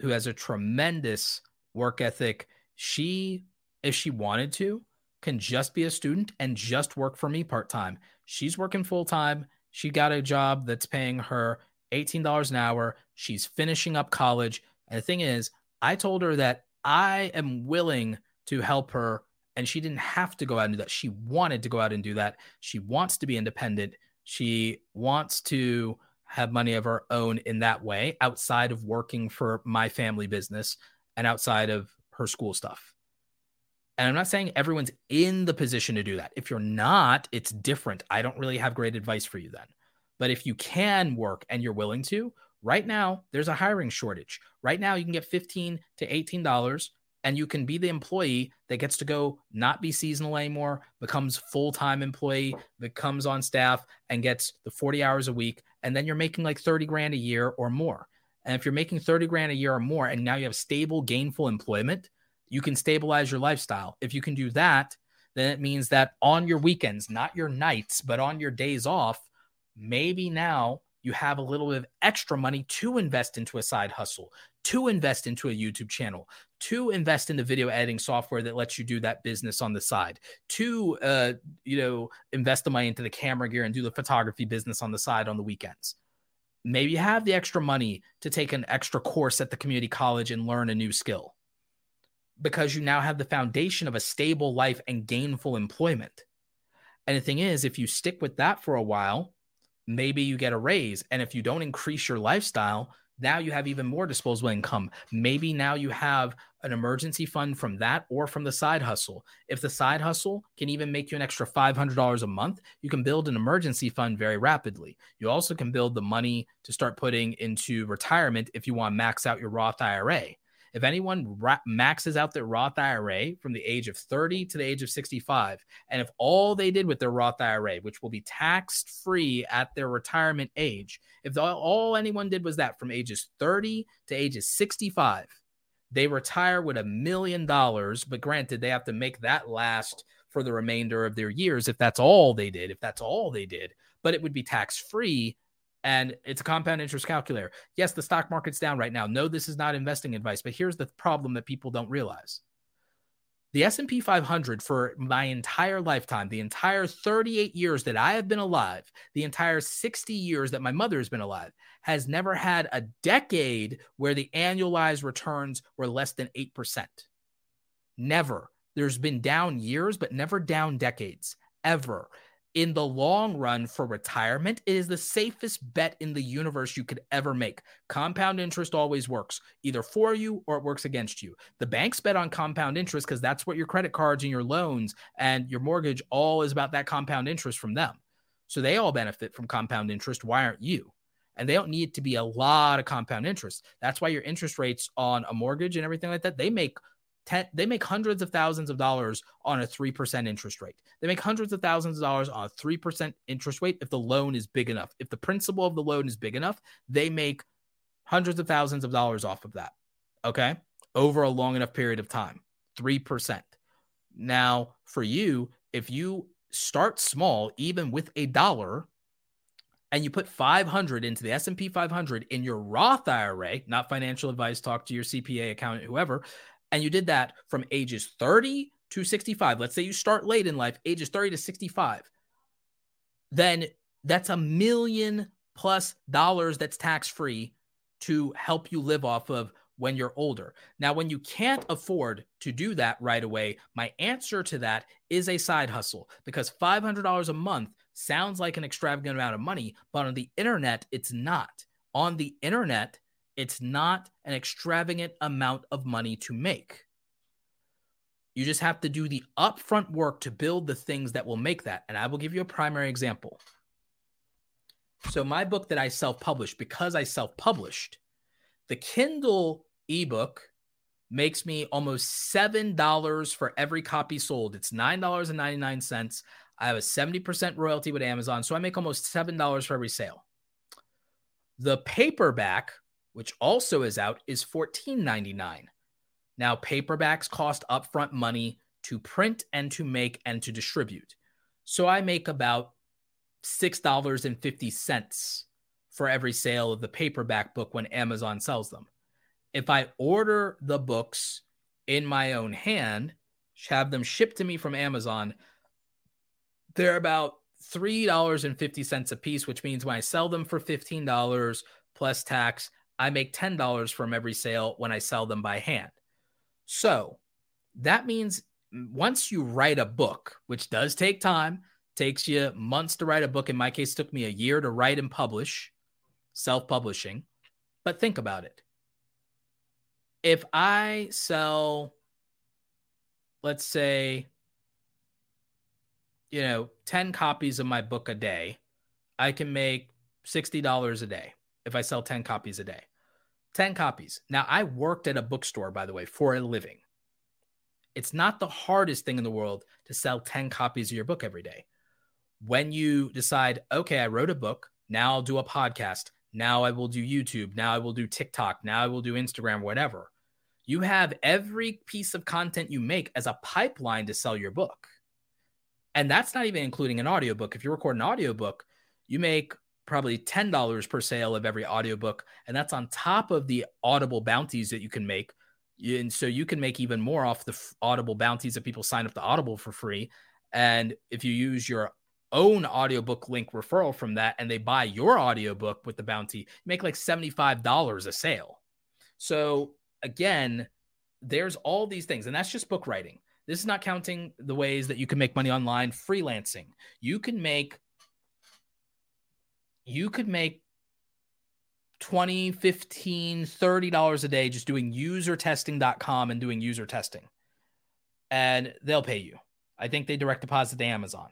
who has a tremendous work ethic, she, if she wanted to, can just be a student and just work for me part time. She's working full time. She got a job that's paying her $18 an hour. She's finishing up college. And the thing is, I told her that I am willing to help her, and she didn't have to go out and do that. She wanted to go out and do that. She wants to be independent. She wants to have money of her own in that way outside of working for my family business and outside of her school stuff. And I'm not saying everyone's in the position to do that. If you're not, it's different. I don't really have great advice for you then. But if you can work and you're willing to, right now there's a hiring shortage. Right now you can get 15 to 18 dollars and you can be the employee that gets to go not be seasonal anymore, becomes full-time employee, becomes on staff and gets the 40 hours a week and then you're making like 30 grand a year or more. And if you're making 30 grand a year or more and now you have stable gainful employment, you can stabilize your lifestyle. If you can do that, then it means that on your weekends, not your nights, but on your days off, maybe now you have a little bit of extra money to invest into a side hustle, to invest into a YouTube channel, to invest in the video editing software that lets you do that business on the side, to uh, you know invest the money into the camera gear and do the photography business on the side on the weekends. Maybe you have the extra money to take an extra course at the community college and learn a new skill because you now have the foundation of a stable life and gainful employment. And the thing is, if you stick with that for a while, maybe you get a raise. And if you don't increase your lifestyle, now you have even more disposable income. Maybe now you have an emergency fund from that or from the side hustle. If the side hustle can even make you an extra $500 a month, you can build an emergency fund very rapidly. You also can build the money to start putting into retirement if you want to max out your Roth IRA. If anyone ra- maxes out their Roth IRA from the age of 30 to the age of 65, and if all they did with their Roth IRA, which will be taxed free at their retirement age, if the, all anyone did was that from ages 30 to ages 65, they retire with a million dollars. But granted, they have to make that last for the remainder of their years if that's all they did, if that's all they did, but it would be tax free and it's a compound interest calculator. Yes, the stock market's down right now. No, this is not investing advice, but here's the problem that people don't realize. The S&P 500 for my entire lifetime, the entire 38 years that I have been alive, the entire 60 years that my mother has been alive, has never had a decade where the annualized returns were less than 8%. Never. There's been down years, but never down decades, ever in the long run for retirement, it is the safest bet in the universe you could ever make. Compound interest always works, either for you or it works against you. The banks bet on compound interest because that's what your credit cards and your loans and your mortgage all is about that compound interest from them. So they all benefit from compound interest. Why aren't you? And they don't need to be a lot of compound interest. That's why your interest rates on a mortgage and everything like that, they make ten, they make hundreds of thousands of dollars on a 3% interest rate. They make hundreds of thousands of dollars on a 3% interest rate if the loan is big enough. If the principal of the loan is big enough, they make hundreds of thousands of dollars off of that. Okay. Over a long enough period of time, 3%. Now, for you, if you start small, even with a dollar, and you put 500 into the S&P 500 in your Roth IRA, not financial advice, talk to your CPA accountant, whoever, and you did that from ages 30 to 65, let's say you start late in life, ages 30 to 65, then that's a million plus dollars that's tax free to help you live off of when you're older. Now, when you can't afford to do that right away, my answer to that is a side hustle because $500 a month sounds like an extravagant amount of money, but on the internet, it's not. On the internet, it's not an extravagant amount of money to make. You just have to do the upfront work to build the things that will make that. And I will give you a primary example. So, my book that I self published, because I self published, the Kindle ebook makes me almost $7 for every copy sold. It's $9.99. I have a 70% royalty with Amazon. So I make almost $7 for every sale. The paperback, which also is out, is $14.99. Now, paperbacks cost upfront money to print and to make and to distribute. So I make about $6.50 for every sale of the paperback book when Amazon sells them. If I order the books in my own hand, have them shipped to me from Amazon, they're about $3.50 a piece, which means when I sell them for $15 plus tax, I make $10 from every sale when I sell them by hand. So that means once you write a book, which does take time, takes you months to write a book. In my case, took me a year to write and publish, self publishing. But think about it. If I sell, let's say, you know, 10 copies of my book a day, I can make $60 a day if I sell 10 copies a day. 10 copies. Now, I worked at a bookstore, by the way, for a living. It's not the hardest thing in the world to sell 10 copies of your book every day. When you decide, okay, I wrote a book, now I'll do a podcast, now I will do YouTube, now I will do TikTok, now I will do Instagram, whatever. You have every piece of content you make as a pipeline to sell your book. And that's not even including an audiobook. If you record an audiobook, you make probably $10 per sale of every audiobook and that's on top of the audible bounties that you can make. And so you can make even more off the audible bounties that people sign up to audible for free. And if you use your own audiobook link referral from that and they buy your audiobook with the bounty make like $75 a sale. So again there's all these things and that's just book writing. This is not counting the ways that you can make money online freelancing. You can make you could make 20 15 30 dollars a day just doing usertesting.com and doing user testing. And they'll pay you. I think they direct deposit to amazon.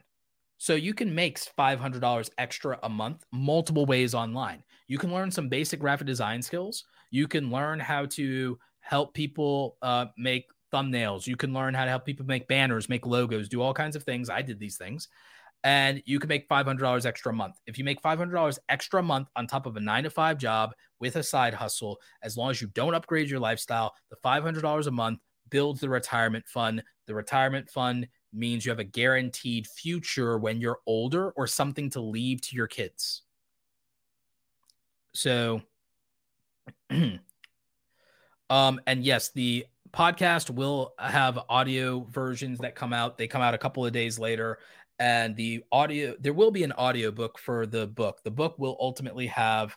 So you can make $500 extra a month multiple ways online. You can learn some basic graphic design skills. You can learn how to help people uh, make thumbnails. You can learn how to help people make banners make logos do all kinds of things. I did these things and you can make $500 extra a month. If you make $500 extra a month on top of a nine to five job with a side hustle, as long as you don't upgrade your lifestyle, the $500 a month builds the retirement fund. The retirement fund means you have a guaranteed future when you're older or something to leave to your kids. So, um, and yes, the podcast will have audio versions that come out. They come out a couple of days later and the audio there will be an audiobook for the book. The book will ultimately have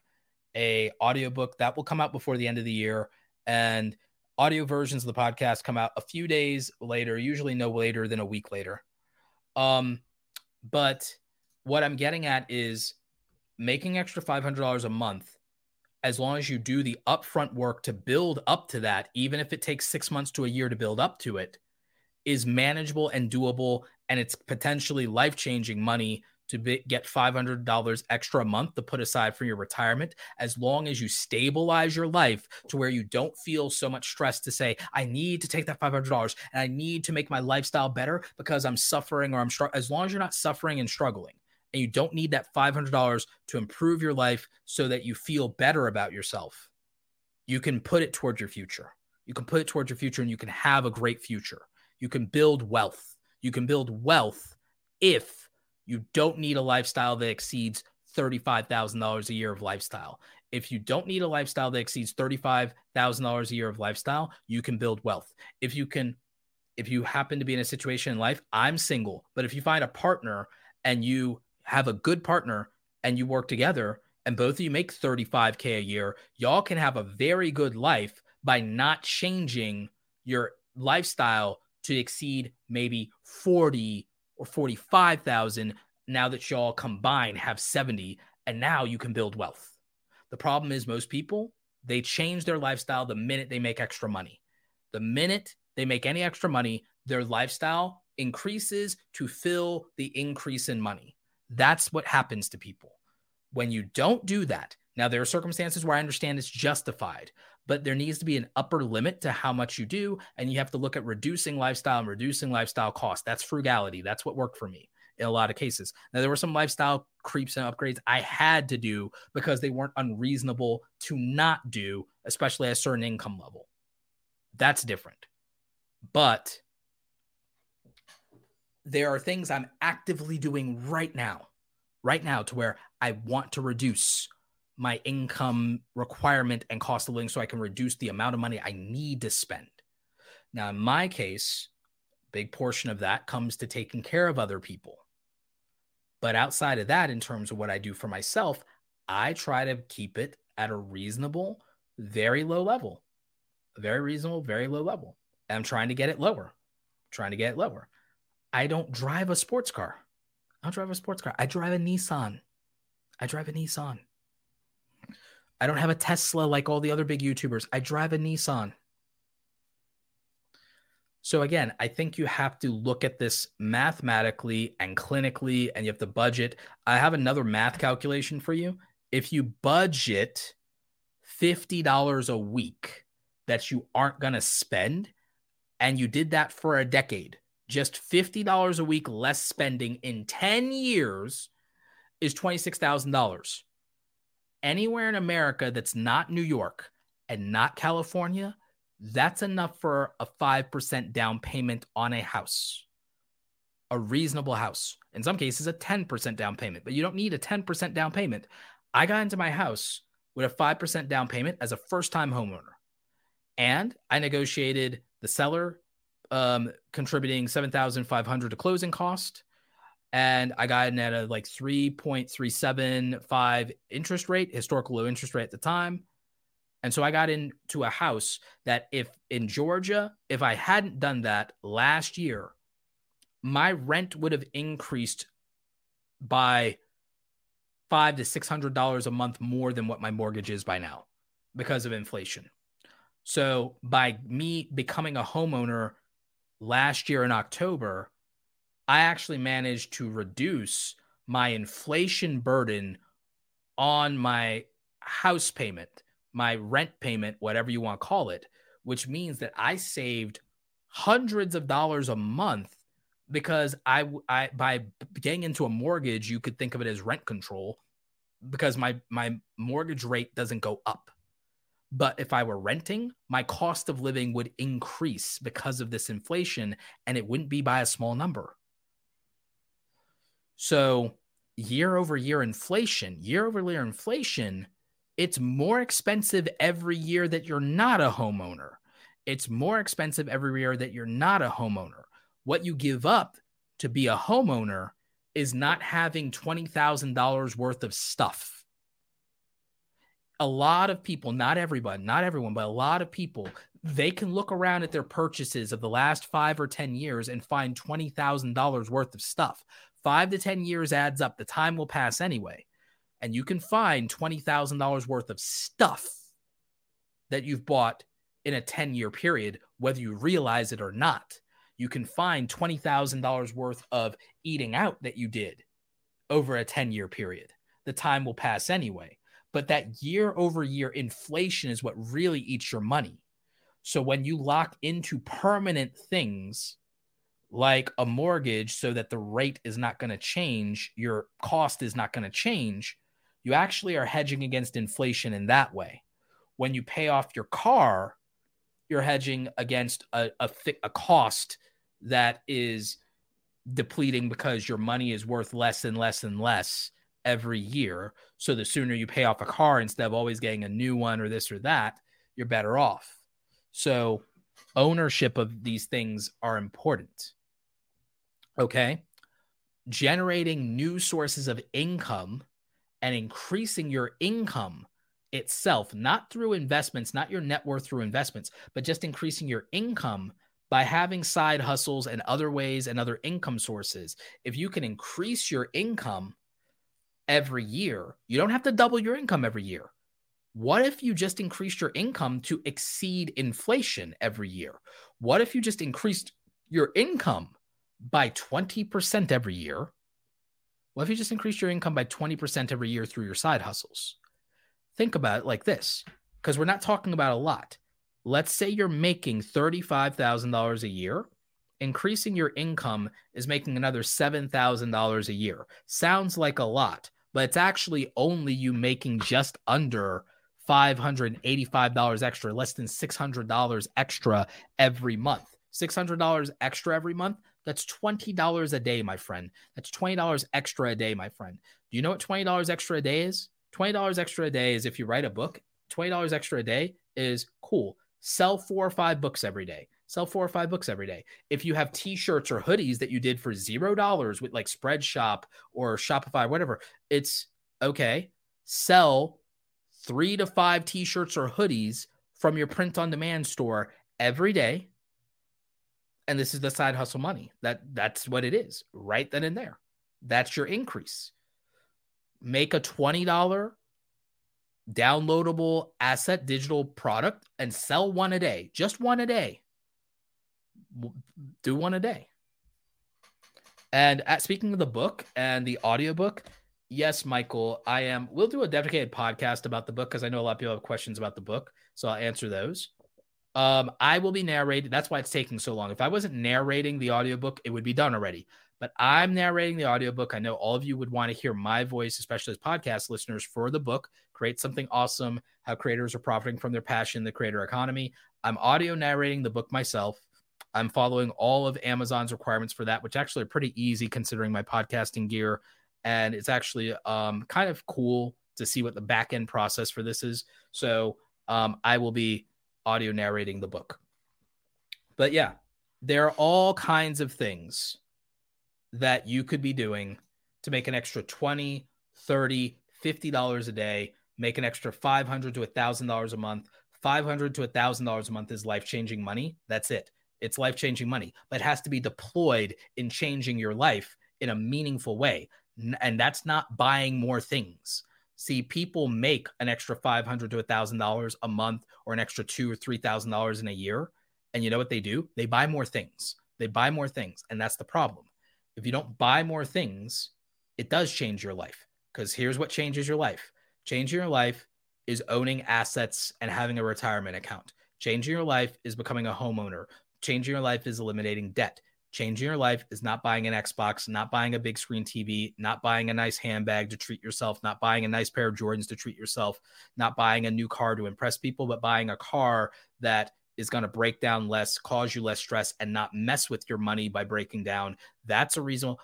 a audiobook that will come out before the end of the year and audio versions of the podcast come out a few days later usually no later than a week later. Um but what i'm getting at is making extra $500 a month as long as you do the upfront work to build up to that even if it takes 6 months to a year to build up to it is manageable and doable and it's potentially life changing money to be, get $500 extra a month to put aside for your retirement as long as you stabilize your life to where you don't feel so much stress to say i need to take that $500 and i need to make my lifestyle better because i'm suffering or i'm struggling as long as you're not suffering and struggling and you don't need that $500 to improve your life so that you feel better about yourself you can put it towards your future. You can put it towards your future and you can have a great future. You can build wealth you can build wealth if you don't need a lifestyle that exceeds $35,000 a year of lifestyle. If you don't need a lifestyle that exceeds $35,000 a year of lifestyle, you can build wealth. If you can, if you happen to be in a situation in life, I'm single, but if you find a partner and you have a good partner and you work together and both of you make 35K a year, y'all can have a very good life by not changing your lifestyle to exceed maybe 40 or 45,000 now that y'all combined have 70 and now you can build wealth. The problem is most people, they change their lifestyle the minute they make extra money. The minute they make any extra money, their lifestyle increases to fill the increase in money. That's what happens to people. When you don't do that, now there are circumstances where I understand it's justified, but there needs to be an upper limit to how much you do. And you have to look at reducing lifestyle and reducing lifestyle costs. That's frugality. That's what worked for me in a lot of cases. Now, there were some lifestyle creeps and upgrades I had to do because they weren't unreasonable to not do, especially at a certain income level. That's different. But there are things I'm actively doing right now, right now, to where I want to reduce my income requirement and cost of living so I can reduce the amount of money I need to spend. Now, in my case, big portion of that comes to taking care of other people. But outside of that, in terms of what I do for myself, I try to keep it at a reasonable, very low level, very reasonable, very low level. And I'm trying to get it lower, trying to get it lower. I don't drive a sports car. I don't drive a sports car. I drive a Nissan. I drive a Nissan. I don't have a Tesla like all the other big YouTubers. I drive a Nissan. So again, I think you have to look at this mathematically and clinically, and you have to budget. I have another math calculation for you. If you budget $50 a week that you aren't going to spend, and you did that for a decade, just $50 a week less spending in 10 years is $26,000. Anywhere in America that's not New York and not California, that's enough for a 5% down payment on a house, a reasonable house. In some cases, a 10% down payment, but you don't need a 10% down payment. I got into my house with a 5% down payment as a first time homeowner. And I negotiated the seller um, contributing 7,500 to closing cost. And I got in at a like 3.375 interest rate, historical low interest rate at the time. And so I got into a house that if in Georgia, if I hadn't done that last year, my rent would have increased by five to six hundred dollars a month more than what my mortgage is by now because of inflation. So by me becoming a homeowner last year in October, I actually managed to reduce my inflation burden on my house payment my rent payment, whatever you want to call it, which means that I saved hundreds of dollars a month because I, I by getting into a mortgage, you could think of it as rent control because my my mortgage rate doesn't go up. But if I were renting, my cost of living would increase because of this inflation and it wouldn't be by a small number. So, year over year inflation, year over year inflation it's more expensive every year that you're not a homeowner. It's more expensive every year that you're not a homeowner. What you give up to be a homeowner is not having $20,000 worth of stuff. A lot of people, not everybody, not everyone, but a lot of people, they can look around at their purchases of the last five or 10 years and find $20,000 worth of stuff. Five to 10 years adds up. The time will pass anyway and you can find $20,000 worth of stuff that you've bought in a 10 year period, whether you realize it or not. You can find $20,000 worth of eating out that you did over a 10 year period. The time will pass anyway. But that year over year inflation is what really eats your money. So when you lock into permanent things like a mortgage so that the rate is not going to change, your cost is not going to change, you actually are hedging against inflation in that way. When you pay off your car, you're hedging against a, a, a cost that is depleting because your money is worth less and less and less every year. So the sooner you pay off a car instead of always getting a new one or this or that, you're better off. So ownership of these things are important. Okay. Generating new sources of income and increasing your income itself, not through investments, not your net worth through investments, but just increasing your income by having side hustles and other ways and other income sources. If you can increase your income every year, you don't have to double your income every year. What if you just increased your income to exceed inflation every year? What if you just increased your income by 20% every year? What if you just increased your income by 20% every year through your side hustles? Think about it like this because we're not talking about a lot. Let's say you're making $35,000 a year. Increasing your income is making another $7,000 a year. Sounds like a lot, but it's actually only you making just under $585 extra, less than $600 extra every month. $600 extra every month, that's $20 a day, my friend. That's $20 extra a day, my friend. Do you know what $20 extra a day is? $20 extra a day is if you write a book, $20 extra a day is cool. Sell four or five books every day. Sell four or five books every day. If you have t-shirts or hoodies that you did for zero dollars with like Spreadshop or Shopify, whatever, it's okay. Sell three to five t-shirts or hoodies from your print on demand store every day and this is the side hustle money. That that's what it is, right then and there. That's your increase. Make a $20 downloadable asset digital product and sell one a day. Just one a day. Do one a day. And at, speaking of the book and the audiobook, yes, Michael, I am. We'll do a dedicated podcast about the book because I know a lot of people have questions about the book. So I'll answer those. Um, I will be narrating. That's why it's taking so long. If I wasn't narrating the audiobook, it would be done already. But I'm narrating the audiobook. I know all of you would want to hear my voice, especially as podcast listeners, for the book. Create something awesome. How creators are profiting from their passion, the creator economy. I'm audio narrating the book myself. I'm following all of Amazon's requirements for that, which actually are pretty easy considering my podcasting gear. And it's actually um, kind of cool to see what the back end process for this is. So um, I will be audio narrating the book. But yeah, there are all kinds of things that you could be doing to make an extra 20, 30, 50 dollars a day, make an extra 500 to a $1000 a month. 500 to a $1000 a month is life-changing money. That's it. It's life-changing money, but it has to be deployed in changing your life in a meaningful way. And that's not buying more things see people make an extra 500 to a thousand dollars a month or an extra two or three thousand dollars in a year. And you know what they do? They buy more things. They buy more things. And that's the problem. If you don't buy more things it does change your life. Because here's what changes your life. Changing your life is owning assets and having a retirement account. Changing your life is becoming a homeowner. Changing your life is eliminating debt Changing your life is not buying an Xbox, not buying a big screen TV, not buying a nice handbag to treat yourself, not buying a nice pair of Jordans to treat yourself, not buying a new car to impress people, but buying a car that is going to break down less, cause you less stress, and not mess with your money by breaking down. That's a reason.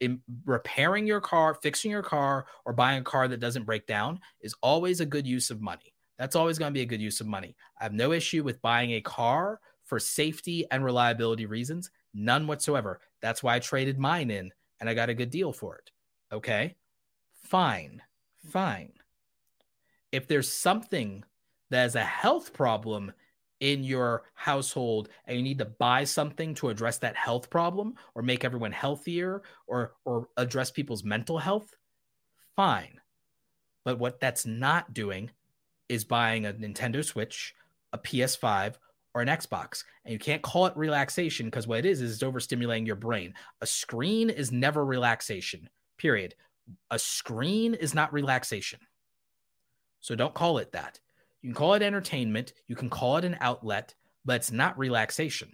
In repairing your car, fixing your car, or buying a car that doesn't break down is always a good use of money. That's always going to be a good use of money. I have no issue with buying a car for safety and reliability reasons. None whatsoever. That's why I traded mine in and I got a good deal for it. Okay. Fine. Fine. If there's something that is a health problem in your household and you need to buy something to address that health problem or make everyone healthier or or address people's mental health fine but what that's not doing is buying a Nintendo Switch, a PS5 or an Xbox. And you can't call it relaxation because what it is is it's overstimulating your brain. A screen is never relaxation, period. A screen is not relaxation. So don't call it that. You can call it entertainment, you can call it an outlet, but it's not relaxation.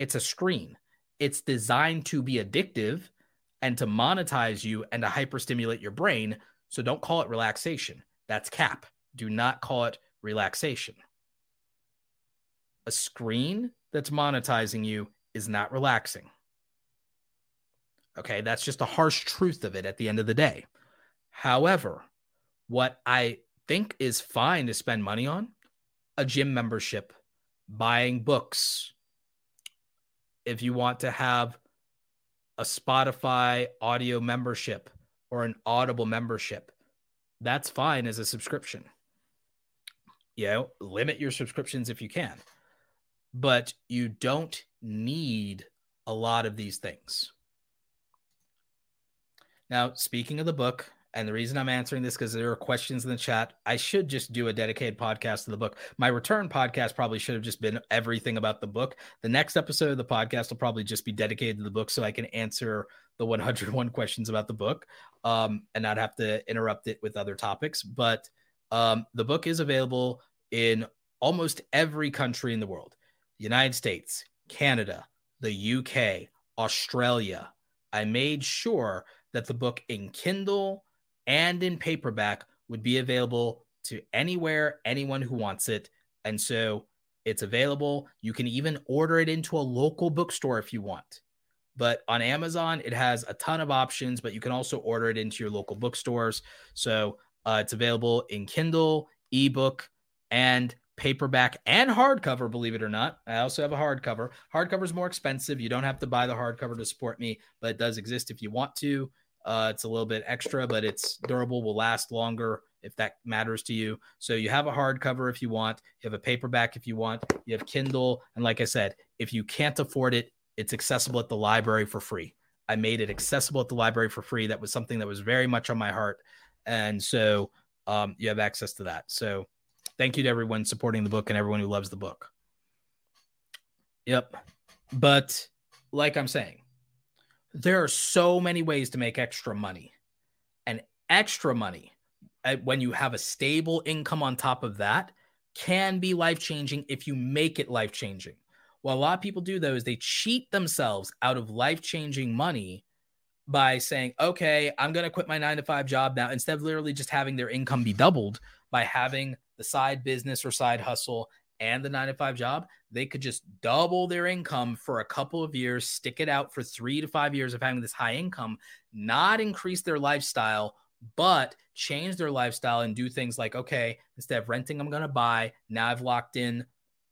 It's a screen. It's designed to be addictive and to monetize you and to hyperstimulate your brain. So don't call it relaxation. That's cap. Do not call it relaxation a screen that's monetizing you is not relaxing. Okay, that's just a harsh truth of it at the end of the day. However, what I think is fine to spend money on a gym membership, buying books. If you want to have a Spotify audio membership or an Audible membership, that's fine as a subscription. You know, limit your subscriptions if you can, but you don't need a lot of these things. Now, speaking of the book, and the reason I'm answering this because there are questions in the chat. I should just do a dedicated podcast to the book. My return podcast probably should have just been everything about the book. The next episode of the podcast will probably just be dedicated to the book so I can answer the 101 questions about the book um, and not have to interrupt it with other topics. But um, the book is available in almost every country in the world United States, Canada, the UK, Australia. I made sure that the book in Kindle and in paperback would be available to anywhere, anyone who wants it. And so it's available. You can even order it into a local bookstore if you want. But on Amazon, it has a ton of options, but you can also order it into your local bookstores. So uh, it's available in Kindle, ebook, and paperback and hardcover, believe it or not. I also have a hardcover. Hardcover is more expensive. You don't have to buy the hardcover to support me, but it does exist if you want to. Uh, it's a little bit extra, but it's durable, will last longer if that matters to you. So you have a hardcover if you want, you have a paperback if you want, you have Kindle. And like I said, if you can't afford it, it's accessible at the library for free. I made it accessible at the library for free. That was something that was very much on my heart. And so um, you have access to that. So thank you to everyone supporting the book and everyone who loves the book. Yep. But like I'm saying, there are so many ways to make extra money. And extra money, uh, when you have a stable income on top of that, can be life changing if you make it life changing. What a lot of people do, though, is they cheat themselves out of life changing money by saying, okay, I'm going to quit my nine to five job now, instead of literally just having their income be doubled by having the side business or side hustle and the nine to five job, they could just double their income for a couple of years, stick it out for three to five years of having this high income, not increase their lifestyle, but change their lifestyle and do things like, okay, instead of renting, I'm going to buy. Now I've locked in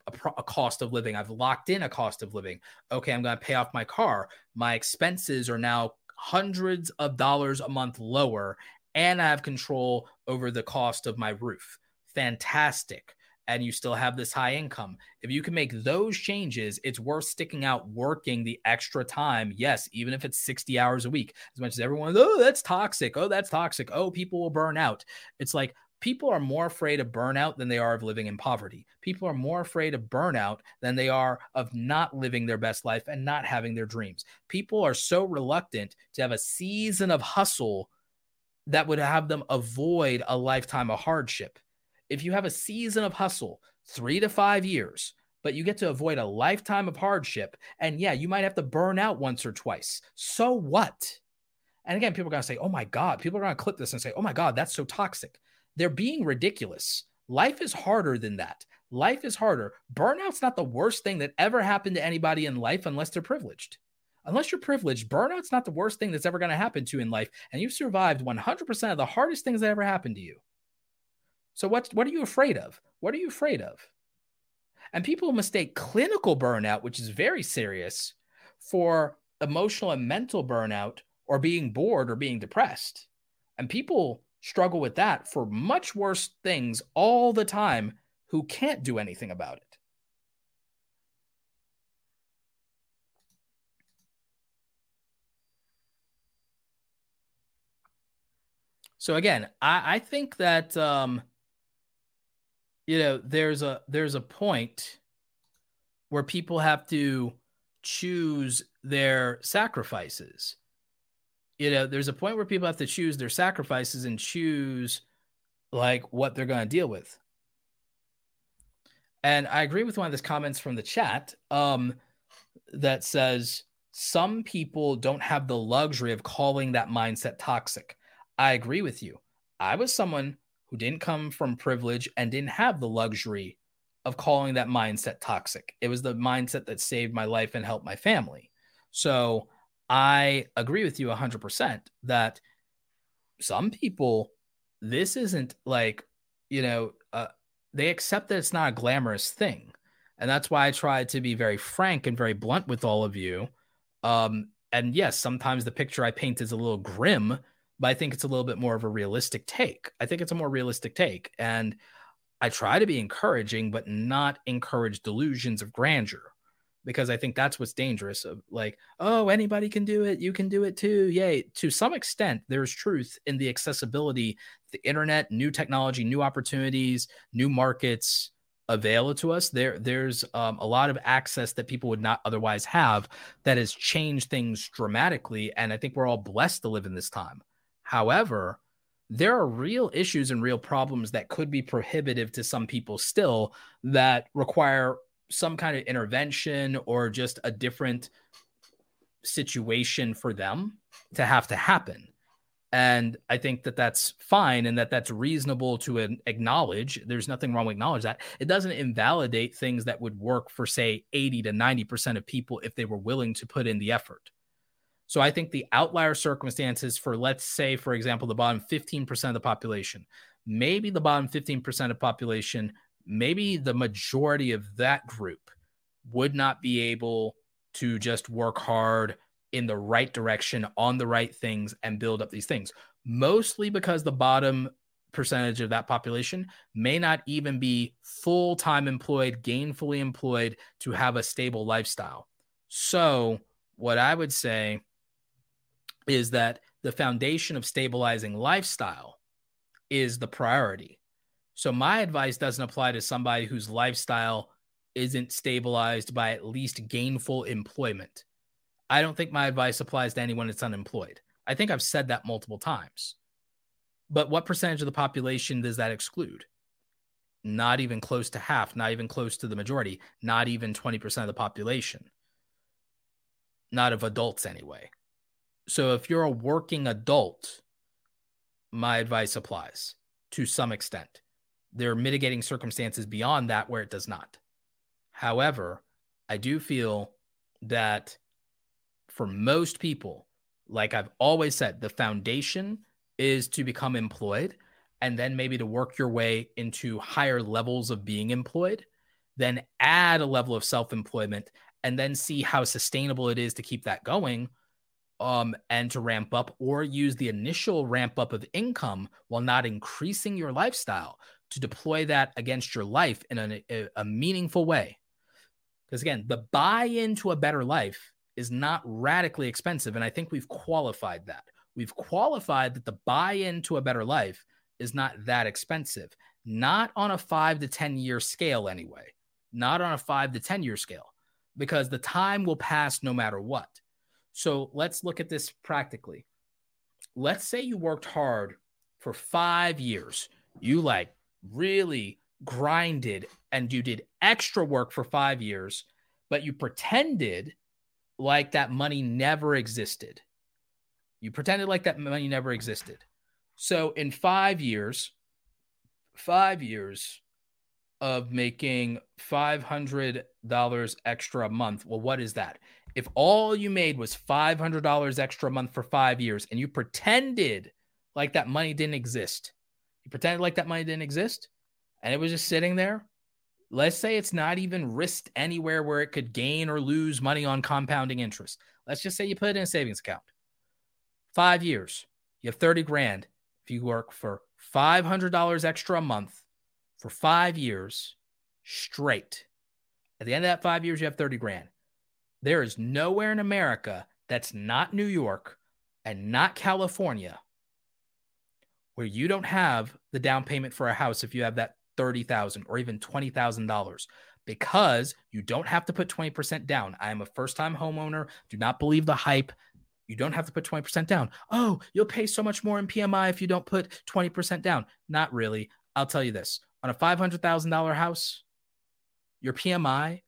a, pro- a, cost of living. I've locked in a cost of living. Okay, I'm going to pay off my car. My expenses are now hundreds of dollars a month lower, and I have control over the cost of my roof. Fantastic and you still have this high income. If you can make those changes, it's worth sticking out working the extra time. Yes, even if it's 60 hours a week, as much as everyone, oh, that's toxic. Oh, that's toxic. Oh, people will burn out. It's like people are more afraid of burnout than they are of living in poverty. People are more afraid of burnout than they are of not living their best life and not having their dreams. People are so reluctant to have a season of hustle that would have them avoid a lifetime of hardship if you have a season of hustle, three to five years, but you get to avoid a lifetime of hardship. And yeah, you might have to burn out once or twice. So what? And again, people are going to say, oh my God, people are going to clip this and say, oh my God, that's so toxic. They're being ridiculous. Life is harder than that. Life is harder. Burnout's not the worst thing that ever happened to anybody in life unless they're privileged. Unless you're privileged, burnout's not the worst thing that's ever going to happen to you in life. And you've survived 100% of the hardest things that ever happened to you. So what what are you afraid of? What are you afraid of? And people mistake clinical burnout, which is very serious, for emotional and mental burnout or being bored or being depressed. And people struggle with that for much worse things all the time who can't do anything about it. So again, I, I think that um, you know there's a there's a point where people have to choose their sacrifices. You know there's a point where people have to choose their sacrifices and choose like what they're going to deal with. And i agree with one of the comments from the chat um that says some people don't have the luxury of calling that mindset toxic. I agree with you. I was someone who didn't come from privilege and didn't have the luxury of calling that mindset toxic. It was the mindset that saved my life and helped my family. So I agree with you 100% that some people, this isn't like, you know, uh, they accept that it's not a glamorous thing. And that's why I try to be very frank and very blunt with all of you. Um, and yes, sometimes the picture I paint is a little grim, but I think it's a little bit more of a realistic take. I think it's a more realistic take. And I try to be encouraging, but not encourage delusions of grandeur because I think that's what's dangerous. Of like, oh, anybody can do it. You can do it too. Yay. To some extent, there's truth in the accessibility, the internet, new technology, new opportunities, new markets available to us. There, there's um, a lot of access that people would not otherwise have that has changed things dramatically. And I think we're all blessed to live in this time. However, there are real issues and real problems that could be prohibitive to some people still that require some kind of intervention or just a different situation for them to have to happen. And i think that that's fine and that that's reasonable to acknowledge. There's nothing wrong with acknowledge that. It doesn't invalidate things that would work for say 80 to 90% of people if they were willing to put in the effort so i think the outlier circumstances for let's say for example the bottom 15% of the population maybe the bottom 15% of population maybe the majority of that group would not be able to just work hard in the right direction on the right things and build up these things. Mostly because the bottom percentage of that population may not even be full-time employed gainfully employed to have a stable lifestyle. So what i would say is that the foundation of stabilizing lifestyle is the priority so my advice doesn't apply to somebody whose lifestyle isn't stabilized by at least gainful employment. I don't think my advice applies to anyone that's unemployed. I think I've said that multiple times. But what percentage of the population does that exclude? Not even close to half, not even close to the majority, not even 20% of the population. Not of adults, anyway. So if you're a working adult, my advice applies to some extent there are mitigating circumstances beyond that where it does not. However, I do feel that for most people, like I've always said, the foundation is to become employed and then maybe to work your way into higher levels of being employed, then add a level of self employment and then see how sustainable it is to keep that going um, and to ramp up or use the initial ramp up of income while not increasing your lifestyle to deploy that against your life in a, a, a meaningful way. Because again, the buy into a better life is not radically expensive. And I think we've qualified that. We've qualified that the buy into a better life is not that expensive, not on a five to 10 year scale, anyway, not on a five to 10 year scale, because the time will pass no matter what. So let's look at this practically. Let's say you worked hard for five years. You like really grinded and you did extra work for five years, but you pretended like that money never existed. You pretended like that money never existed. So in five years, five years of making $500 extra a month, well, what is that? If all you made was $500 extra a month for five years and you pretended like that money didn't exist, you pretended like that money didn't exist and it was just sitting there. Let's say it's not even risked anywhere where it could gain or lose money on compounding interest. Let's just say you put it in a savings account. Five years, you have 30 grand. If you work for $500 extra a month for five years straight, at the end of that five years, you have 30 grand. There is nowhere in America that's not New York and not California where you don't have the down payment for a house if you have that 30,000 or even $20,000 because you don't have to put 20% down. I am a first time homeowner. Do not believe the hype. You don't have to put 20% down. Oh, you'll pay so much more in PMI if you don't put 20% down. Not really. I'll tell you this on a $500,000 house, your PMI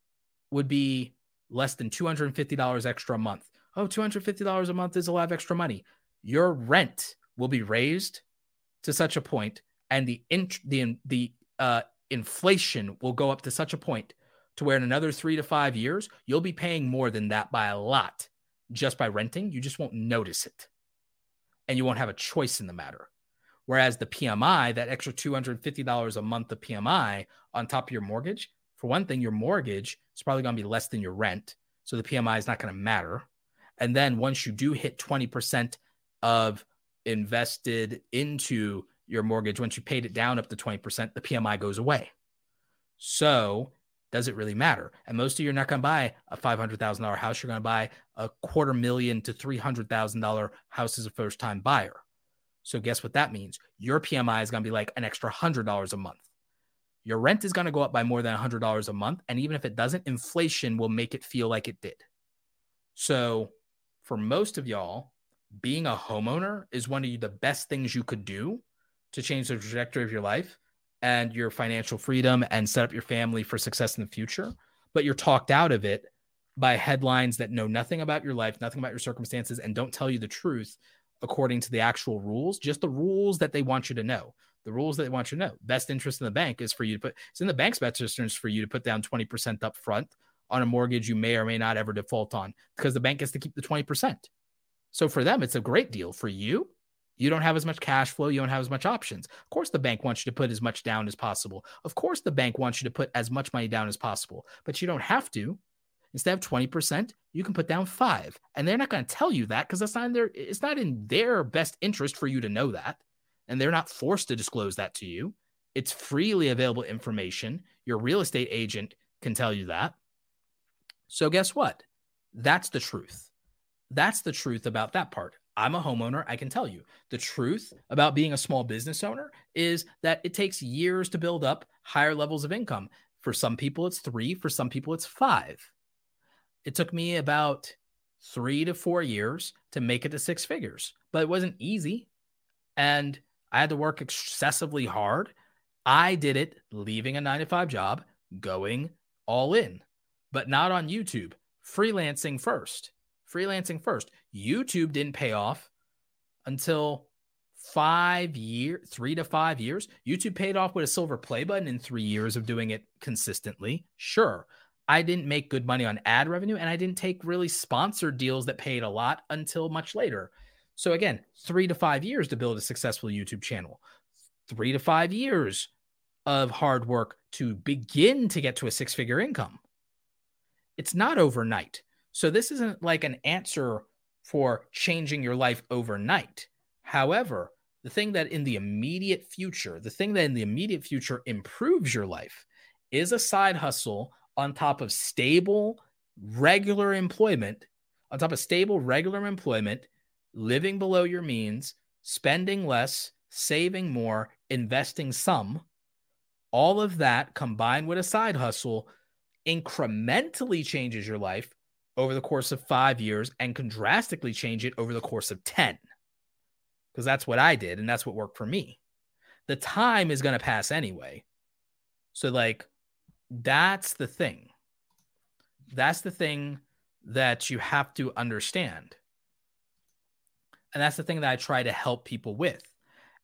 would be less than $250 extra a month. Oh, $250 a month is a lot of extra money. Your rent will be raised to such a point, and the int- the the uh, inflation will go up to such a point to where in another three to five years you'll be paying more than that by a lot just by renting. You just won't notice it. and you won't have a choice in the matter. Whereas the PMI, that extra $250 a month of PMI on top of your mortgage, for one thing, your mortgage is probably going to be less than your rent. So the PMI is not going to matter. And then once you do hit 20% of invested into your mortgage, once you paid it down up to 20%, the PMI goes away. So does it really matter? And most of you are not going to buy a $500,000 house. You're going to buy a quarter million to $300,000 house as a first time buyer. So guess what that means? Your PMI is going to be like an extra $100 a month. Your rent is going to go up by more than $100 a month. And even if it doesn't, inflation will make it feel like it did. So for most of y'all, being a homeowner is one of the best things you could do to change the trajectory of your life and your financial freedom and set up your family for success in the future. But you're talked out of it by headlines that know nothing about your life, nothing about your circumstances, and don't tell you the truth according to the actual rules, just the rules that they want you to know. The rules that they want you to know. Best interest in the bank is for you to put it's in the bank's best interest for you to put down 20% up front on a mortgage you may or may not ever default on because the bank gets to keep the 20%. So for them, it's a great deal. For you, you don't have as much cash flow. You don't have as much options. Of course, the bank wants you to put as much down as possible. Of course, the bank wants you to put as much money down as possible, but you don't have to. Instead of 20%, you can put down five. And they're not going to tell you that because that's not in their it's not in their best interest for you to know that. And they're not forced to disclose that to you. It's freely available information. Your real estate agent can tell you that. So guess what? That's the truth. That's the truth about that part. I'm a homeowner. I can tell you the truth about being a small business owner is that it takes years to build up higher levels of income. For some people, it's three. For some people, it's five. It took me about three to four years to make it to six figures, but it wasn't easy. And I had to work excessively hard. I did it leaving a nine to five job, going all in, but not on YouTube, freelancing first freelancing first. YouTube didn't pay off until five year, three to five years. YouTube paid off with a silver play button in three years of doing it consistently. Sure. I didn't make good money on ad revenue and I didn't take really sponsored deals that paid a lot until much later. So again, three to five years to build a successful YouTube channel, three to five years of hard work to begin to get to a six figure income. It's not overnight. So this isn't like an answer for changing your life overnight. However, the thing that in the immediate future, the thing that in the immediate future improves your life is a side hustle on top of stable, regular employment, on top of stable, regular employment, living below your means, spending less, saving more, investing some. All of that combined with a side hustle incrementally changes your life over the course of five years and can drastically change it over the course of 10. Because that's what I did and that's what worked for me. The time is going to pass anyway. So, like, that's the thing. That's the thing that you have to understand. And that's the thing that I try to help people with.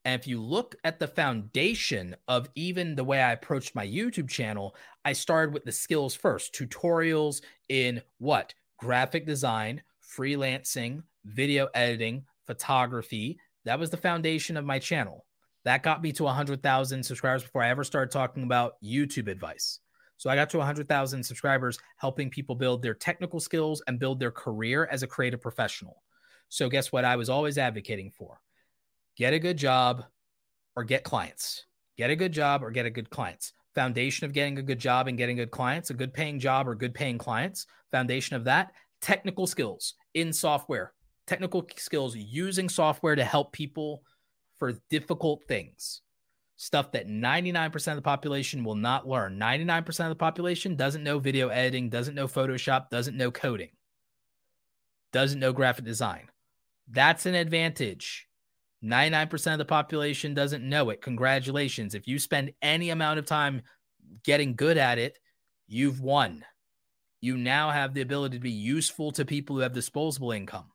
And if you look at the foundation of even the way I approached my YouTube channel, I started with the skills first tutorials in what? Graphic design, freelancing, video editing, photography. That was the foundation of my channel. That got me to 100,000 subscribers before I ever started talking about YouTube advice. So I got to 100,000 subscribers helping people build their technical skills and build their career as a creative professional. So guess what I was always advocating for? get a good job or get clients. Get a good job or get a good clients. Foundation of getting a good job and getting good clients, a good paying job or good paying clients. Foundation of that, technical skills in software, technical skills using software to help people for difficult things. Stuff that 99% of the population will not learn. 99% of the population doesn't know video editing, doesn't know Photoshop, doesn't know coding, doesn't know graphic design. That's an advantage 99% of the population doesn't know it. Congratulations. If you spend any amount of time getting good at it, you've won. You now have the ability to be useful to people who have disposable income.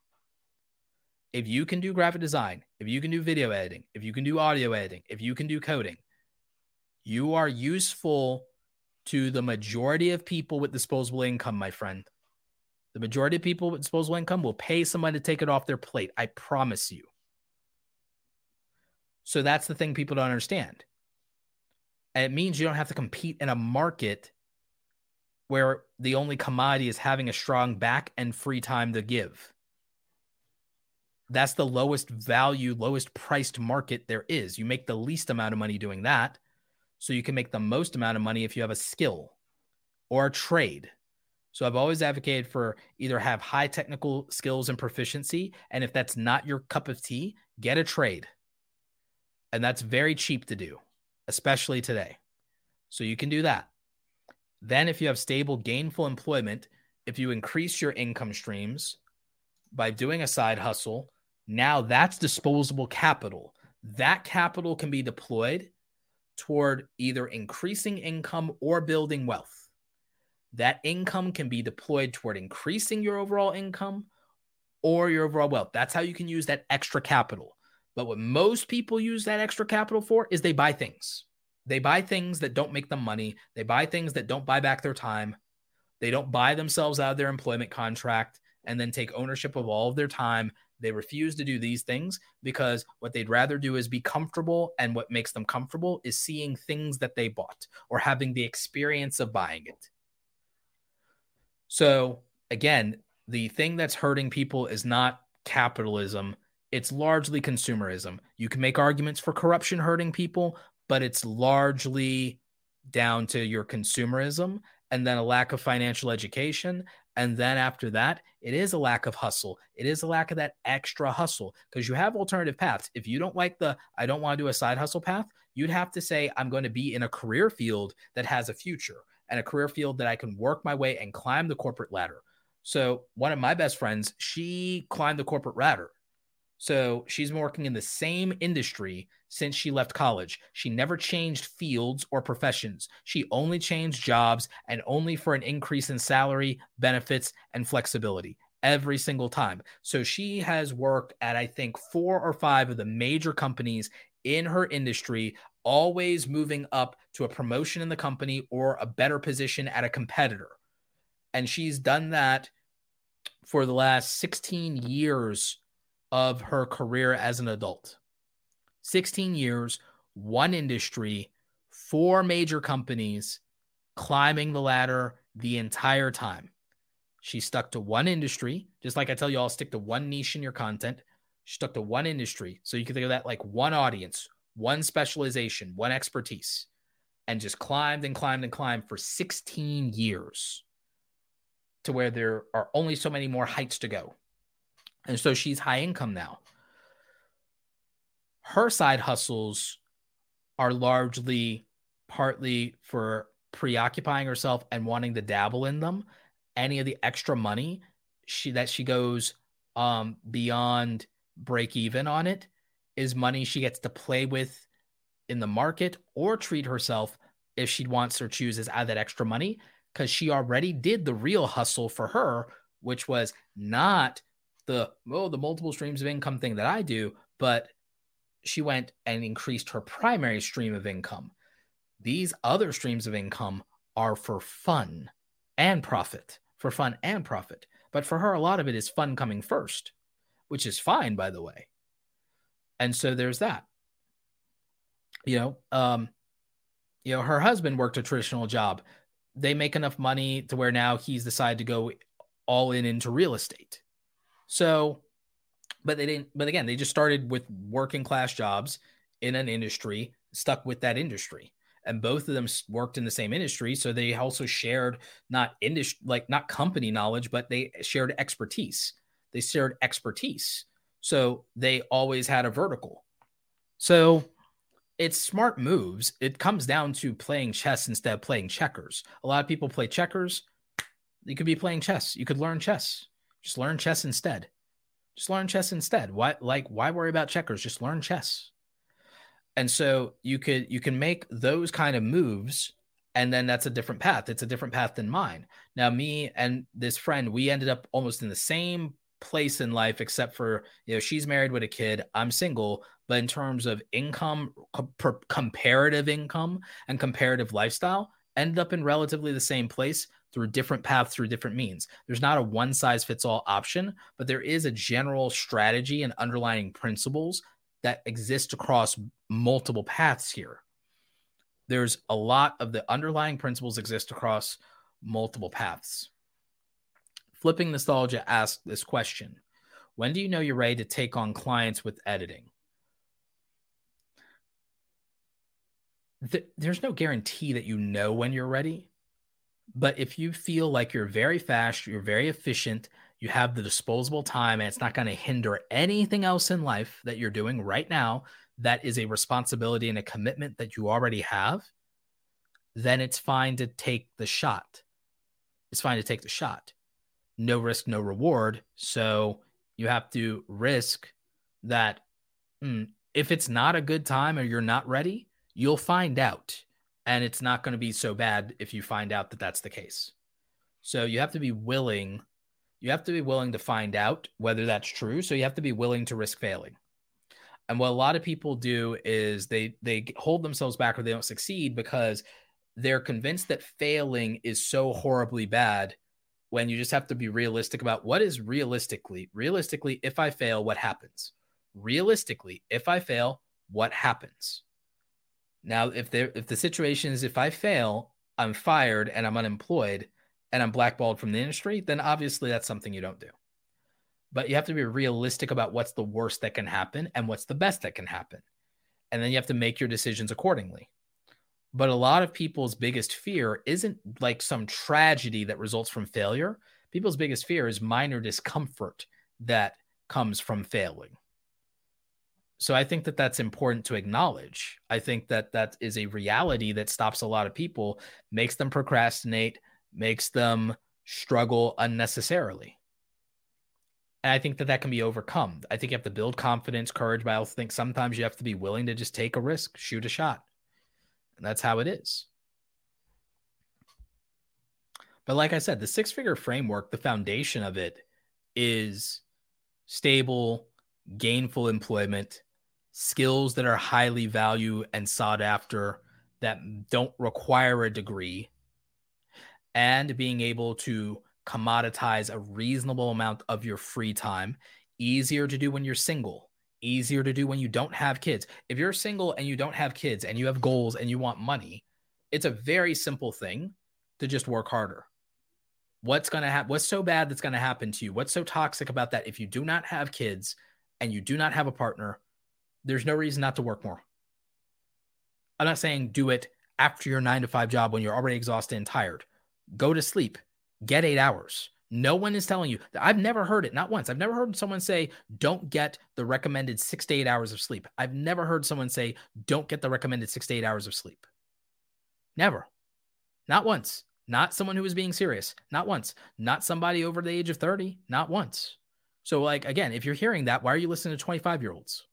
If you can do graphic design, if you can do video editing, if you can do audio editing, if you can do coding, you are useful to the majority of people with disposable income, my friend. The majority of people with disposable income will pay someone to take it off their plate. I promise you. So that's the thing people don't understand. And it means you don't have to compete in a market where the only commodity is having a strong back and free time to give. That's the lowest value, lowest priced market there is. You make the least amount of money doing that. So you can make the most amount of money if you have a skill or a trade. So I've always advocated for either have high technical skills and proficiency. And if that's not your cup of tea, get a trade. And that's very cheap to do, especially today. So you can do that. Then, if you have stable, gainful employment, if you increase your income streams by doing a side hustle, now that's disposable capital. That capital can be deployed toward either increasing income or building wealth. That income can be deployed toward increasing your overall income or your overall wealth. That's how you can use that extra capital. But what most people use that extra capital for is they buy things. They buy things that don't make them money. They buy things that don't buy back their time. They don't buy themselves out of their employment contract and then take ownership of all of their time. They refuse to do these things because what they'd rather do is be comfortable. And what makes them comfortable is seeing things that they bought or having the experience of buying it. So, again, the thing that's hurting people is not capitalism, it's largely consumerism. You can make arguments for corruption hurting people, but it's largely down to your consumerism and then a lack of financial education. And then after that, it is a lack of hustle. It is a lack of that extra hustle because you have alternative paths. If you don't like the, I don't want to do a side hustle path, you'd have to say, I'm going to be in a career field that has a future and a career field that I can work my way and climb the corporate ladder. So, one of my best friends, she climbed the corporate ladder. So she's been working in the same industry since she left college. She never changed fields or professions. She only changed jobs and only for an increase in salary, benefits, and flexibility every single time. So she has worked at, I think, four or five of the major companies in her industry, always moving up to a promotion in the company or a better position at a competitor. And she's done that for the last 16 years of her career as an adult 16 years, one industry, four major companies, climbing the ladder the entire time. She stuck to one industry, just like I tell you all, stick to one niche in your content. She stuck to one industry. So you can think of that like one audience, one specialization, one expertise, and just climbed and climbed and climbed for 16 years to where there are only so many more heights to go. And so she's high income now. Her side hustles are largely partly for preoccupying herself and wanting to dabble in them. Any of the extra money she that she goes um beyond break even on it is money she gets to play with in the market or treat herself if she wants or chooses add that extra money because she already did the real hustle for her, which was not the oh the multiple streams of income thing that I do, but she went and increased her primary stream of income. These other streams of income are for fun and profit, for fun and profit. But for her, a lot of it is fun coming first, which is fine, by the way. And so there's that. You know, um, you know, her husband worked a traditional job. They make enough money to where now he's decided to go all in into real estate. So, but they didn't, but again, they just started with working class jobs in an industry, stuck with that industry. And both of them worked in the same industry. So they also shared not industry, like not company knowledge, but they shared expertise. They shared expertise. So they always had a vertical. So it's smart moves. It comes down to playing chess instead of playing checkers. A lot of people play checkers. You could be playing chess. You could learn chess. Just learn chess instead. Just learn chess instead. Why like why worry about checkers? Just learn chess. And so you could you can make those kind of moves and then that's a different path. It's a different path than mine. Now me and this friend, we ended up almost in the same place in life except for, you know, she's married with a kid, I'm single, but in terms of income comparative income and comparative lifestyle, ended up in relatively the same place through different paths through different means. There's not a one size fits all option, but there is a general strategy and underlying principles that exist across multiple paths here. There's a lot of the underlying principles exist across multiple paths. Flipping Nostalgia asked this question When do you know you're ready to take on clients with editing? there's no guarantee that you know when you're ready. But if you feel like you're very fast, you're very efficient, you have the disposable time, and it's not going to hinder anything else in life that you're doing right now, that is a responsibility and a commitment that you already have, then it's fine to take the shot. It's fine to take the shot. No risk, no reward. So you have to risk that mm, if it's not a good time or you're not ready, you'll find out and it's not going to be so bad if you find out that that's the case. So you have to be willing you have to be willing to find out whether that's true. So you have to be willing to risk failing. And what a lot of people do is they they hold themselves back or they don't succeed because they're convinced that failing is so horribly bad when you just have to be realistic about what is realistically realistically if I fail what happens. Realistically, if I fail, what happens? Now, if there if the situation is if I fail, I'm fired and I'm unemployed and I'm blackballed from the industry, then obviously that's something you don't do. But you have to be realistic about what's the worst that can happen and what's the best that can happen. And then you have to make your decisions accordingly. But a lot of people's biggest fear isn't like some tragedy that results from failure. People's biggest fear is minor discomfort that comes from failing so I think that that's important to acknowledge. I think that that is a reality that stops a lot of people, makes them procrastinate, makes them struggle unnecessarily. And I think that that can be overcome. I think you have to build confidence, courage, but I also think sometimes you have to be willing to just take a risk, shoot a shot. And that's how it is. But like I said, the six figure framework, the foundation of it is stable, gainful employment, skills that are highly valued and sought after that don't require a degree, and being able to commoditize a reasonable amount of your free time. Easier to do when you're single, easier to do when you don't have kids. If you're single and you don't have kids and you have goals and you want money, it's a very simple thing to just work harder. What's going to happen? What's so bad that's going to happen to you? What's so toxic about that if you do not have kids and you do not have a partner? there's no reason not to work more. I'm not saying do it after your nine to five job when you're already exhausted and tired. Go to sleep, get eight hours. No one is telling you. I've never heard it, not once. I've never heard someone say, don't get the recommended six to eight hours of sleep. I've never heard someone say, don't get the recommended six to eight hours of sleep. Never. Not once. Not someone who was being serious. Not once. Not somebody over the age of 30. Not once. So, like, again, if you're hearing that, why are you listening to 25 year olds?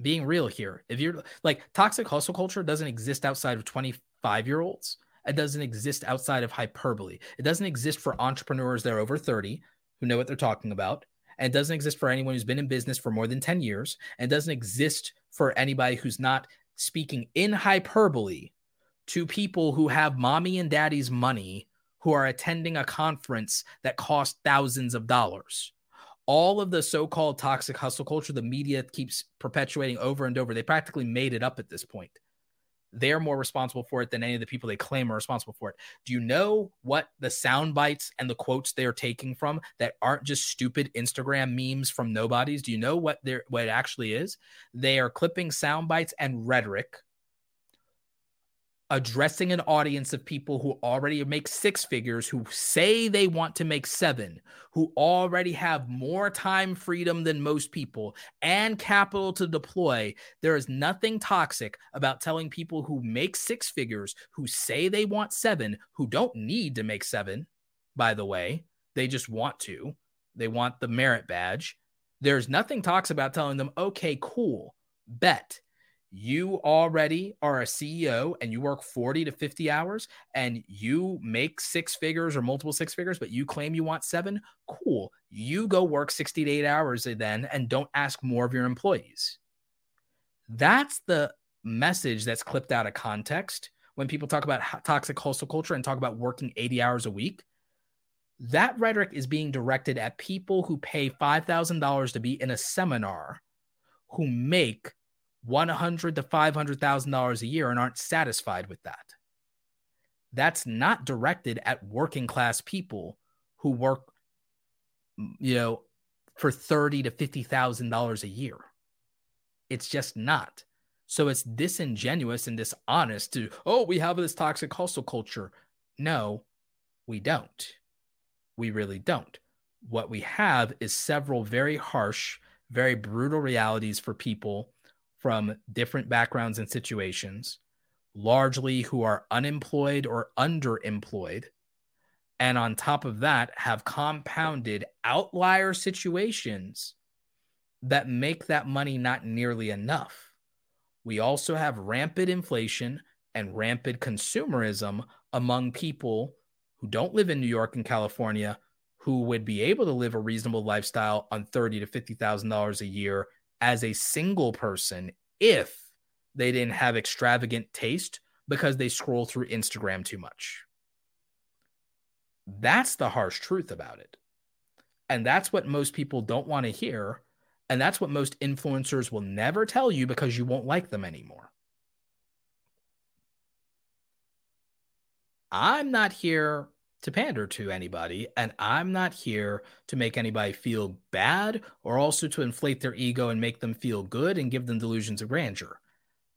being real here. If you're like toxic hustle culture doesn't exist outside of 25 year olds. It doesn't exist outside of hyperbole. It doesn't exist for entrepreneurs that are over 30 who know what they're talking about. And it doesn't exist for anyone who's been in business for more than 10 years. And it doesn't exist for anybody who's not speaking in hyperbole to people who have mommy and daddy's money who are attending a conference that costs thousands of dollars all of the so-called toxic hustle culture the media keeps perpetuating over and over they practically made it up at this point they're more responsible for it than any of the people they claim are responsible for it. Do you know what the sound bites and the quotes they're taking from that aren't just stupid instagram memes from nobodies? Do you know what they're what it actually is? They are clipping sound bites and rhetoric addressing an audience of people who already make six figures, who say they want to make seven, who already have more time freedom than most people and capital to deploy. There is nothing toxic about telling people who make six figures, who say they want seven, who don't need to make seven, by the way, they just want to. They want the merit badge. There's nothing toxic about telling them, okay, cool, bet you already are a CEO and you work 40 to 50 hours and you make six figures or multiple six figures, but you claim you want seven, cool. You go work 60 to eight hours then and don't ask more of your employees. That's the message that's clipped out of context when people talk about toxic hustle culture and talk about working 80 hours a week. That rhetoric is being directed at people who pay $5,000 to be in a seminar who make one hundred to five hundred thousand dollars a year and aren't satisfied with that. That's not directed at working class people who work, you know, for thirty to fifty thousand dollars a year. It's just not. So it's disingenuous and dishonest to, oh, we have this toxic hustle culture. No, we don't. We really don't. What we have is several very harsh, very brutal realities for people from different backgrounds and situations, largely who are unemployed or underemployed. And on top of that, have compounded outlier situations that make that money not nearly enough. We also have rampant inflation and rampant consumerism among people who don't live in New York and California who would be able to live a reasonable lifestyle on thirty to fifty thousand dollars a year as a single person if they didn't have extravagant taste because they scroll through Instagram too much. That's the harsh truth about it. And that's what most people don't want to hear and that's what most influencers will never tell you because you won't like them anymore. I'm not here to pander to anybody, and I'm not here to make anybody feel bad or also to inflate their ego and make them feel good and give them delusions of grandeur.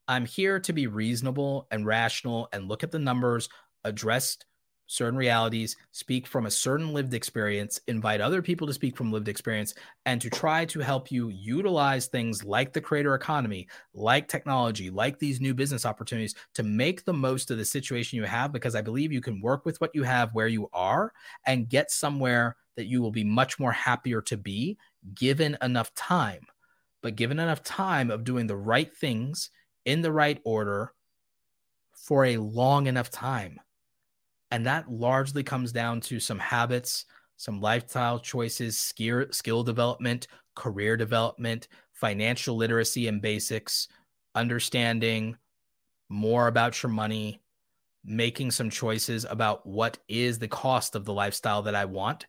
I'm here to be reasonable and rational and look at the numbers, address certain realities, speak from a certain lived experience, invite other people to speak from lived experience, and to try to help you utilize things like the creator economy, like technology, like these new business opportunities to make the most of the situation you have. Because I believe you can work with what you have where you are and get somewhere that you will be much more happier to be given enough time. But given enough time of doing the right things in the right order for a long enough time and that largely comes down to some habits, some lifestyle choices, skill, skill development, career development, financial literacy and basics, understanding more about your money, making some choices about what is the cost of the lifestyle that I want.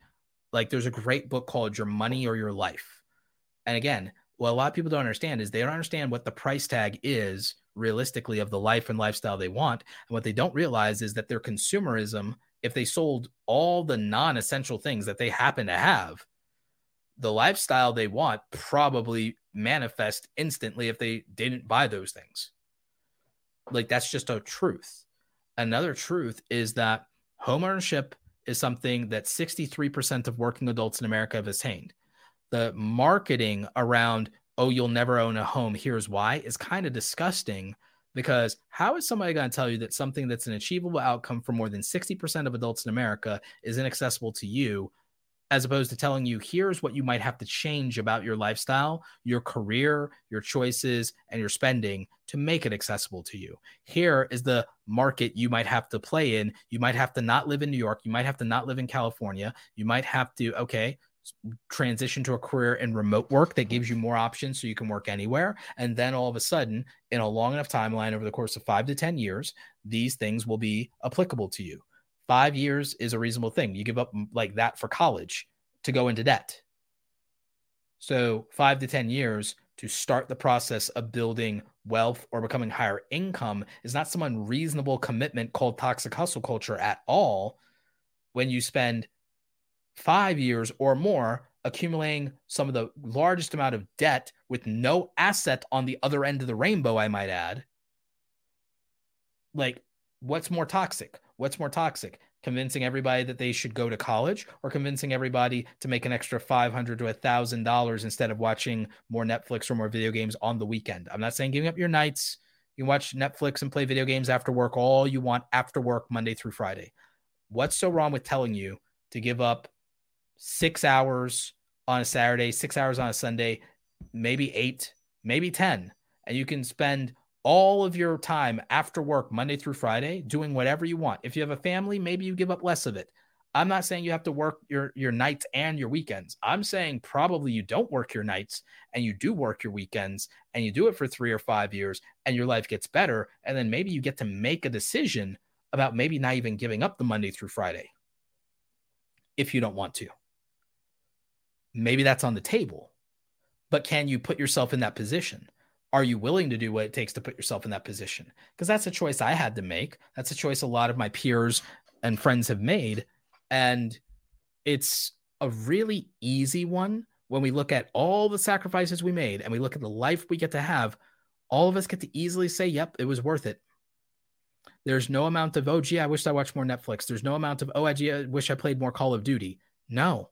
Like there's a great book called Your Money or Your Life. And again, what a lot of people don't understand is they don't understand what the price tag is realistically of the life and lifestyle they want. And what they don't realize is that their consumerism, if they sold all the non essential things that they happen to have, the lifestyle they want probably manifest instantly if they didn't buy those things. Like that's just a truth. Another truth is that homeownership is something that 63% of working adults in America have attained. The marketing around oh, you'll never own a home. Here's why is kind of disgusting because how is somebody going to tell you that something that's an achievable outcome for more than 60% of adults in America is inaccessible to you, as opposed to telling you, here's what you might have to change about your lifestyle, your career, your choices, and your spending to make it accessible to you? Here is the market you might have to play in. You might have to not live in New York. You might have to not live in California. You might have to, okay, transition to a career in remote work that gives you more options so you can work anywhere. And then all of a sudden, in a long enough timeline over the course of five to 10 years, these things will be applicable to you. Five years is a reasonable thing. You give up mm, like that for college to go into debt. So, five to 10 years to start the process of building wealth or becoming higher income is not some unreasonable commitment called toxic hustle culture at all. When you spend five years or more accumulating some of the largest amount of debt with no asset on the other end of the rainbow, I might add. Like, what's more toxic? What's more toxic? Convincing everybody that they should go to college or convincing everybody to make an extra 500 to $1,000 instead of watching more Netflix or more video games on the weekend? I'm not saying giving up your nights. You watch Netflix and play video games after work all you want after work, Monday through Friday. What's so wrong with telling you to give up six hours on a Saturday, six hours on a Sunday, maybe eight, maybe 10. And you can spend all of your time after work, Monday through Friday, doing whatever you want. If you have a family, maybe you give up less of it. I'm not saying you have to work your, your nights and your weekends. I'm saying probably you don't work your nights and you do work your weekends and you do it for three or five years and your life gets better. And then maybe you get to make a decision about maybe not even giving up the Monday through Friday if you don't want to maybe that's on the table. but can you put yourself in that position? Are you willing to do what it takes to put yourself in that position? Because that's a choice I had to make. That's a choice a lot of my peers and friends have made. And it's a really easy one when we look at all the sacrifices we made and we look at the life we get to have. All of us get to easily say, yep, it was worth it. There's no amount of, oh, gee, I wish I watched more Netflix. There's no amount of, oh, I, wish I played more Call of Duty. No.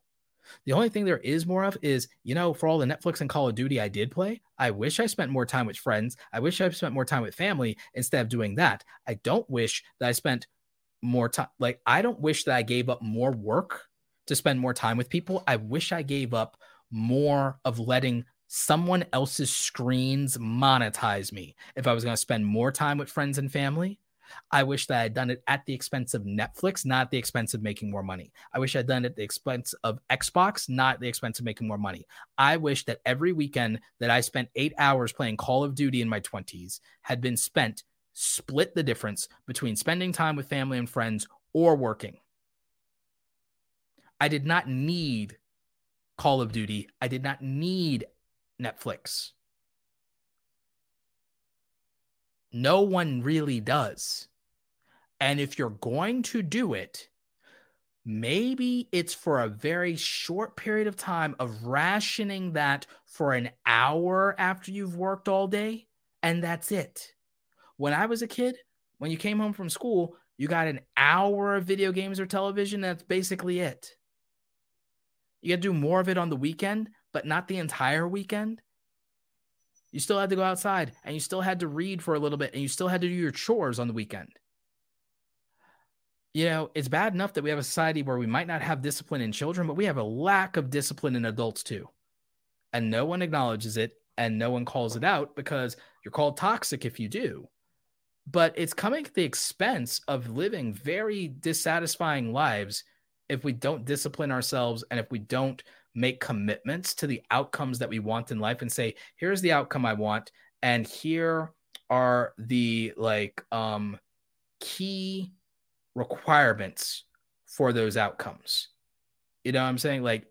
The only thing there is more of is, you know, for all the Netflix and Call of Duty I did play, I wish I spent more time with friends. I wish I spent more time with family instead of doing that. I don't wish that I spent more time. Like, I don't wish that I gave up more work to spend more time with people. I wish I gave up more of letting someone else's screens monetize me if I was going to spend more time with friends and family I wish that I had done it at the expense of Netflix, not the expense of making more money. I wish I'd done it at the expense of Xbox, not the expense of making more money. I wish that every weekend that I spent eight hours playing Call of Duty in my 20s had been spent split the difference between spending time with family and friends or working. I did not need Call of Duty. I did not need Netflix. No one really does. And if you're going to do it, maybe it's for a very short period of time of rationing that for an hour after you've worked all day, and that's it. When I was a kid, when you came home from school, you got an hour of video games or television. That's basically it. You got to do more of it on the weekend, but not the entire weekend. You still had to go outside and you still had to read for a little bit and you still had to do your chores on the weekend. You know, it's bad enough that we have a society where we might not have discipline in children, but we have a lack of discipline in adults too. And no one acknowledges it and no one calls it out because you're called toxic if you do. But it's coming at the expense of living very dissatisfying lives if we don't discipline ourselves and if we don't make commitments to the outcomes that we want in life and say, here's the outcome I want. And here are the like um, key requirements for those outcomes. You know what I'm saying? Like,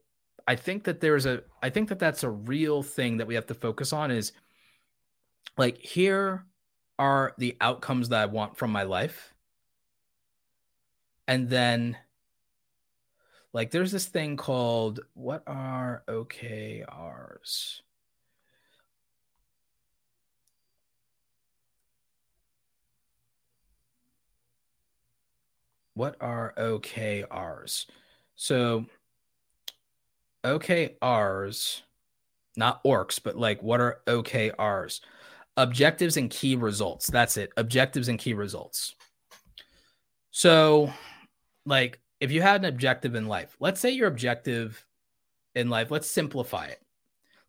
I think that there's a, I think that that's a real thing that we have to focus on is like, here are the outcomes that I want from my life. And then like there's this thing called what are OKRs? What are OKRs? So OKRs, not orcs, but like what are OKRs? Objectives and key results. That's it. Objectives and key results. So, like, if you had an objective in life, let's say your objective in life, let's simplify it.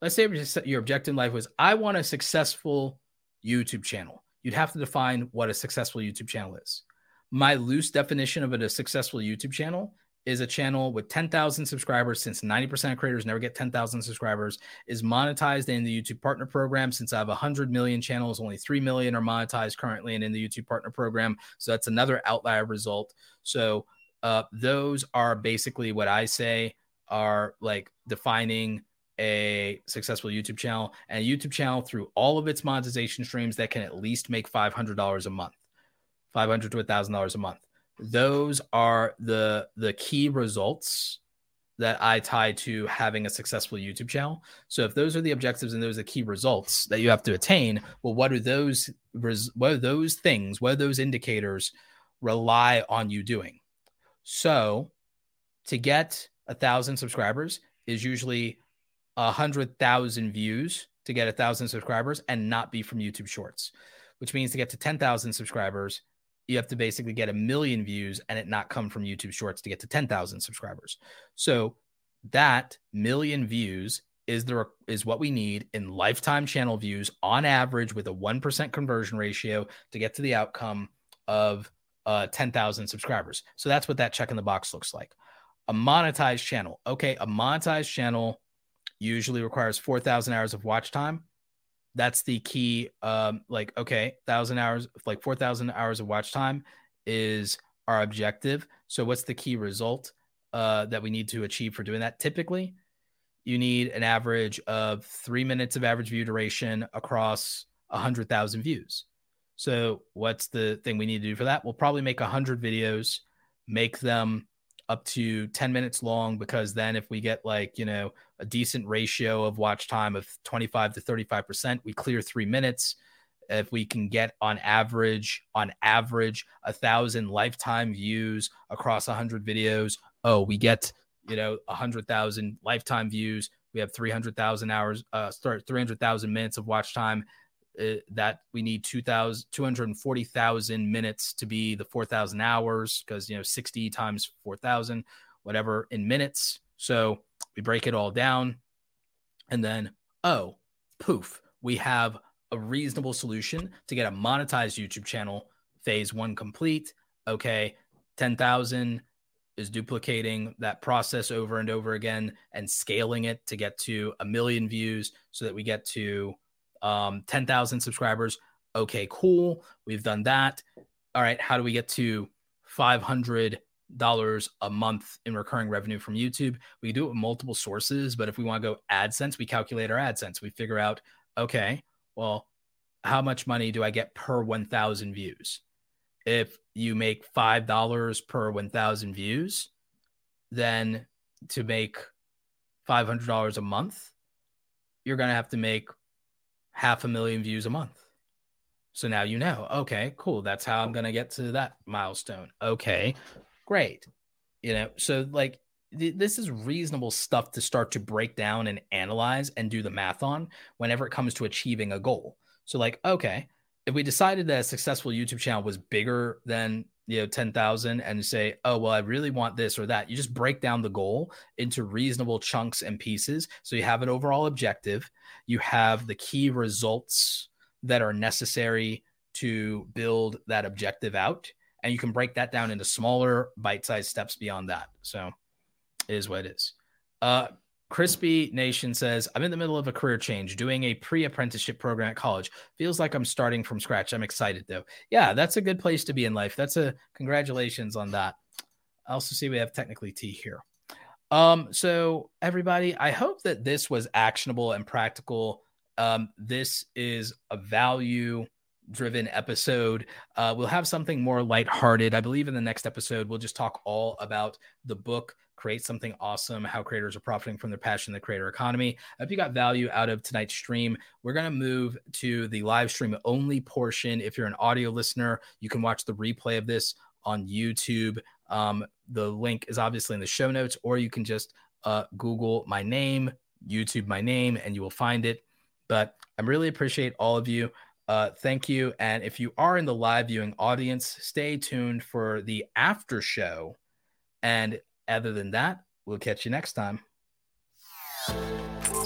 Let's say your objective in life was, I want a successful YouTube channel. You'd have to define what a successful YouTube channel is. My loose definition of it, a successful YouTube channel is a channel with 10,000 subscribers since 90% of creators never get 10,000 subscribers is monetized in the YouTube partner program since I have 100 million channels only 3 million are monetized currently and in the YouTube partner program so that's another outlier result so uh, those are basically what I say are like defining a successful YouTube channel and a YouTube channel through all of its monetization streams that can at least make $500 a month, 500 to $1,000 a month. Those are the the key results that I tie to having a successful YouTube channel. So if those are the objectives and those are the key results that you have to attain, well, what are those what are those things? What are those indicators rely on you doing? So to get a thousand subscribers is usually a hundred thousand views to get a thousand subscribers and not be from YouTube Shorts, which means to get to 10,000 subscribers, you have to basically get a million views and it not come from YouTube Shorts to get to 10,000 subscribers. So that million views is the is what we need in lifetime channel views on average with a 1% conversion ratio to get to the outcome of uh, 10,000 subscribers. So that's what that check in the box looks like. A monetized channel. Okay, a monetized channel usually requires 4,000 hours of watch time. That's the key. Um, like, okay, thousand hours, like 4,000 hours of watch time is our objective. So, what's the key result uh, that we need to achieve for doing that? Typically, you need an average of three minutes of average view duration across 100,000 views. So, what's the thing we need to do for that? We'll probably make 100 videos, make them up to 10 minutes long, because then if we get like, you know, a decent ratio of watch time of 25 to 35%, we clear three minutes. If we can get on average, on average, a thousand lifetime views across 100 videos, oh, we get, you know, 100,000 lifetime views. We have 300,000 hours, uh, start 300,000 minutes of watch time uh, that we need 2,000, 240,000 minutes to be the 4,000 hours because, you know, 60 times 4,000, whatever in minutes. So we break it all down. And then, oh, poof, we have a reasonable solution to get a monetized YouTube channel phase one complete. Okay, 10,000 is duplicating that process over and over again and scaling it to get to a million views so that we get to um, 10,000 subscribers. Okay, cool. We've done that. All right, how do we get to 500 dollars a month in recurring revenue from YouTube? We do it with multiple sources, but if we want to go AdSense, we calculate our AdSense. We figure out, okay, well, how much money do I get per 1,000 views? If you make $5 per 1,000 views, then to make $500 a month, you're going to have to make half a million views a month. So now you know, okay, cool. That's how I'm going to get to that milestone. Okay, great. You know, so like th- this is reasonable stuff to start to break down and analyze and do the math on whenever it comes to achieving a goal. So, like, okay, if we decided that a successful YouTube channel was bigger than you know 10,000 and say, "Oh, well, I really want this or that." You just break down the goal into reasonable chunks and pieces so you have an overall objective, you have the key results that are necessary to build that objective out, and you can break that down into smaller bite-sized steps beyond that. So, it is what it is. Uh Crispy Nation says, I'm in the middle of a career change, doing a pre apprenticeship program at college. Feels like I'm starting from scratch. I'm excited though. Yeah, that's a good place to be in life. That's a congratulations on that. I also see we have technically T here. Um, so everybody, I hope that this was actionable and practical. Um, this is a value driven episode. Uh, we'll have something more lighthearted. I believe in the next episode, we'll just talk all about the book create something awesome, how creators are profiting from their passion, the creator economy. If you got value out of tonight's stream, we're going to move to the live stream only portion. If you're an audio listener, you can watch the replay of this on YouTube. Um, the link is obviously in the show notes, or you can just uh, Google my name, YouTube my name, and you will find it. But I really appreciate all of you. Uh, thank you. And if you are in the live viewing audience, stay tuned for the after show. And other than that, we'll catch you next time.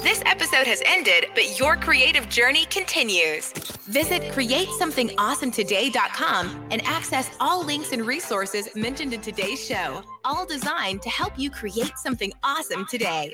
This episode has ended, but your creative journey continues. Visit createsomethingawesometoday.com and access all links and resources mentioned in today's show, all designed to help you create something awesome today.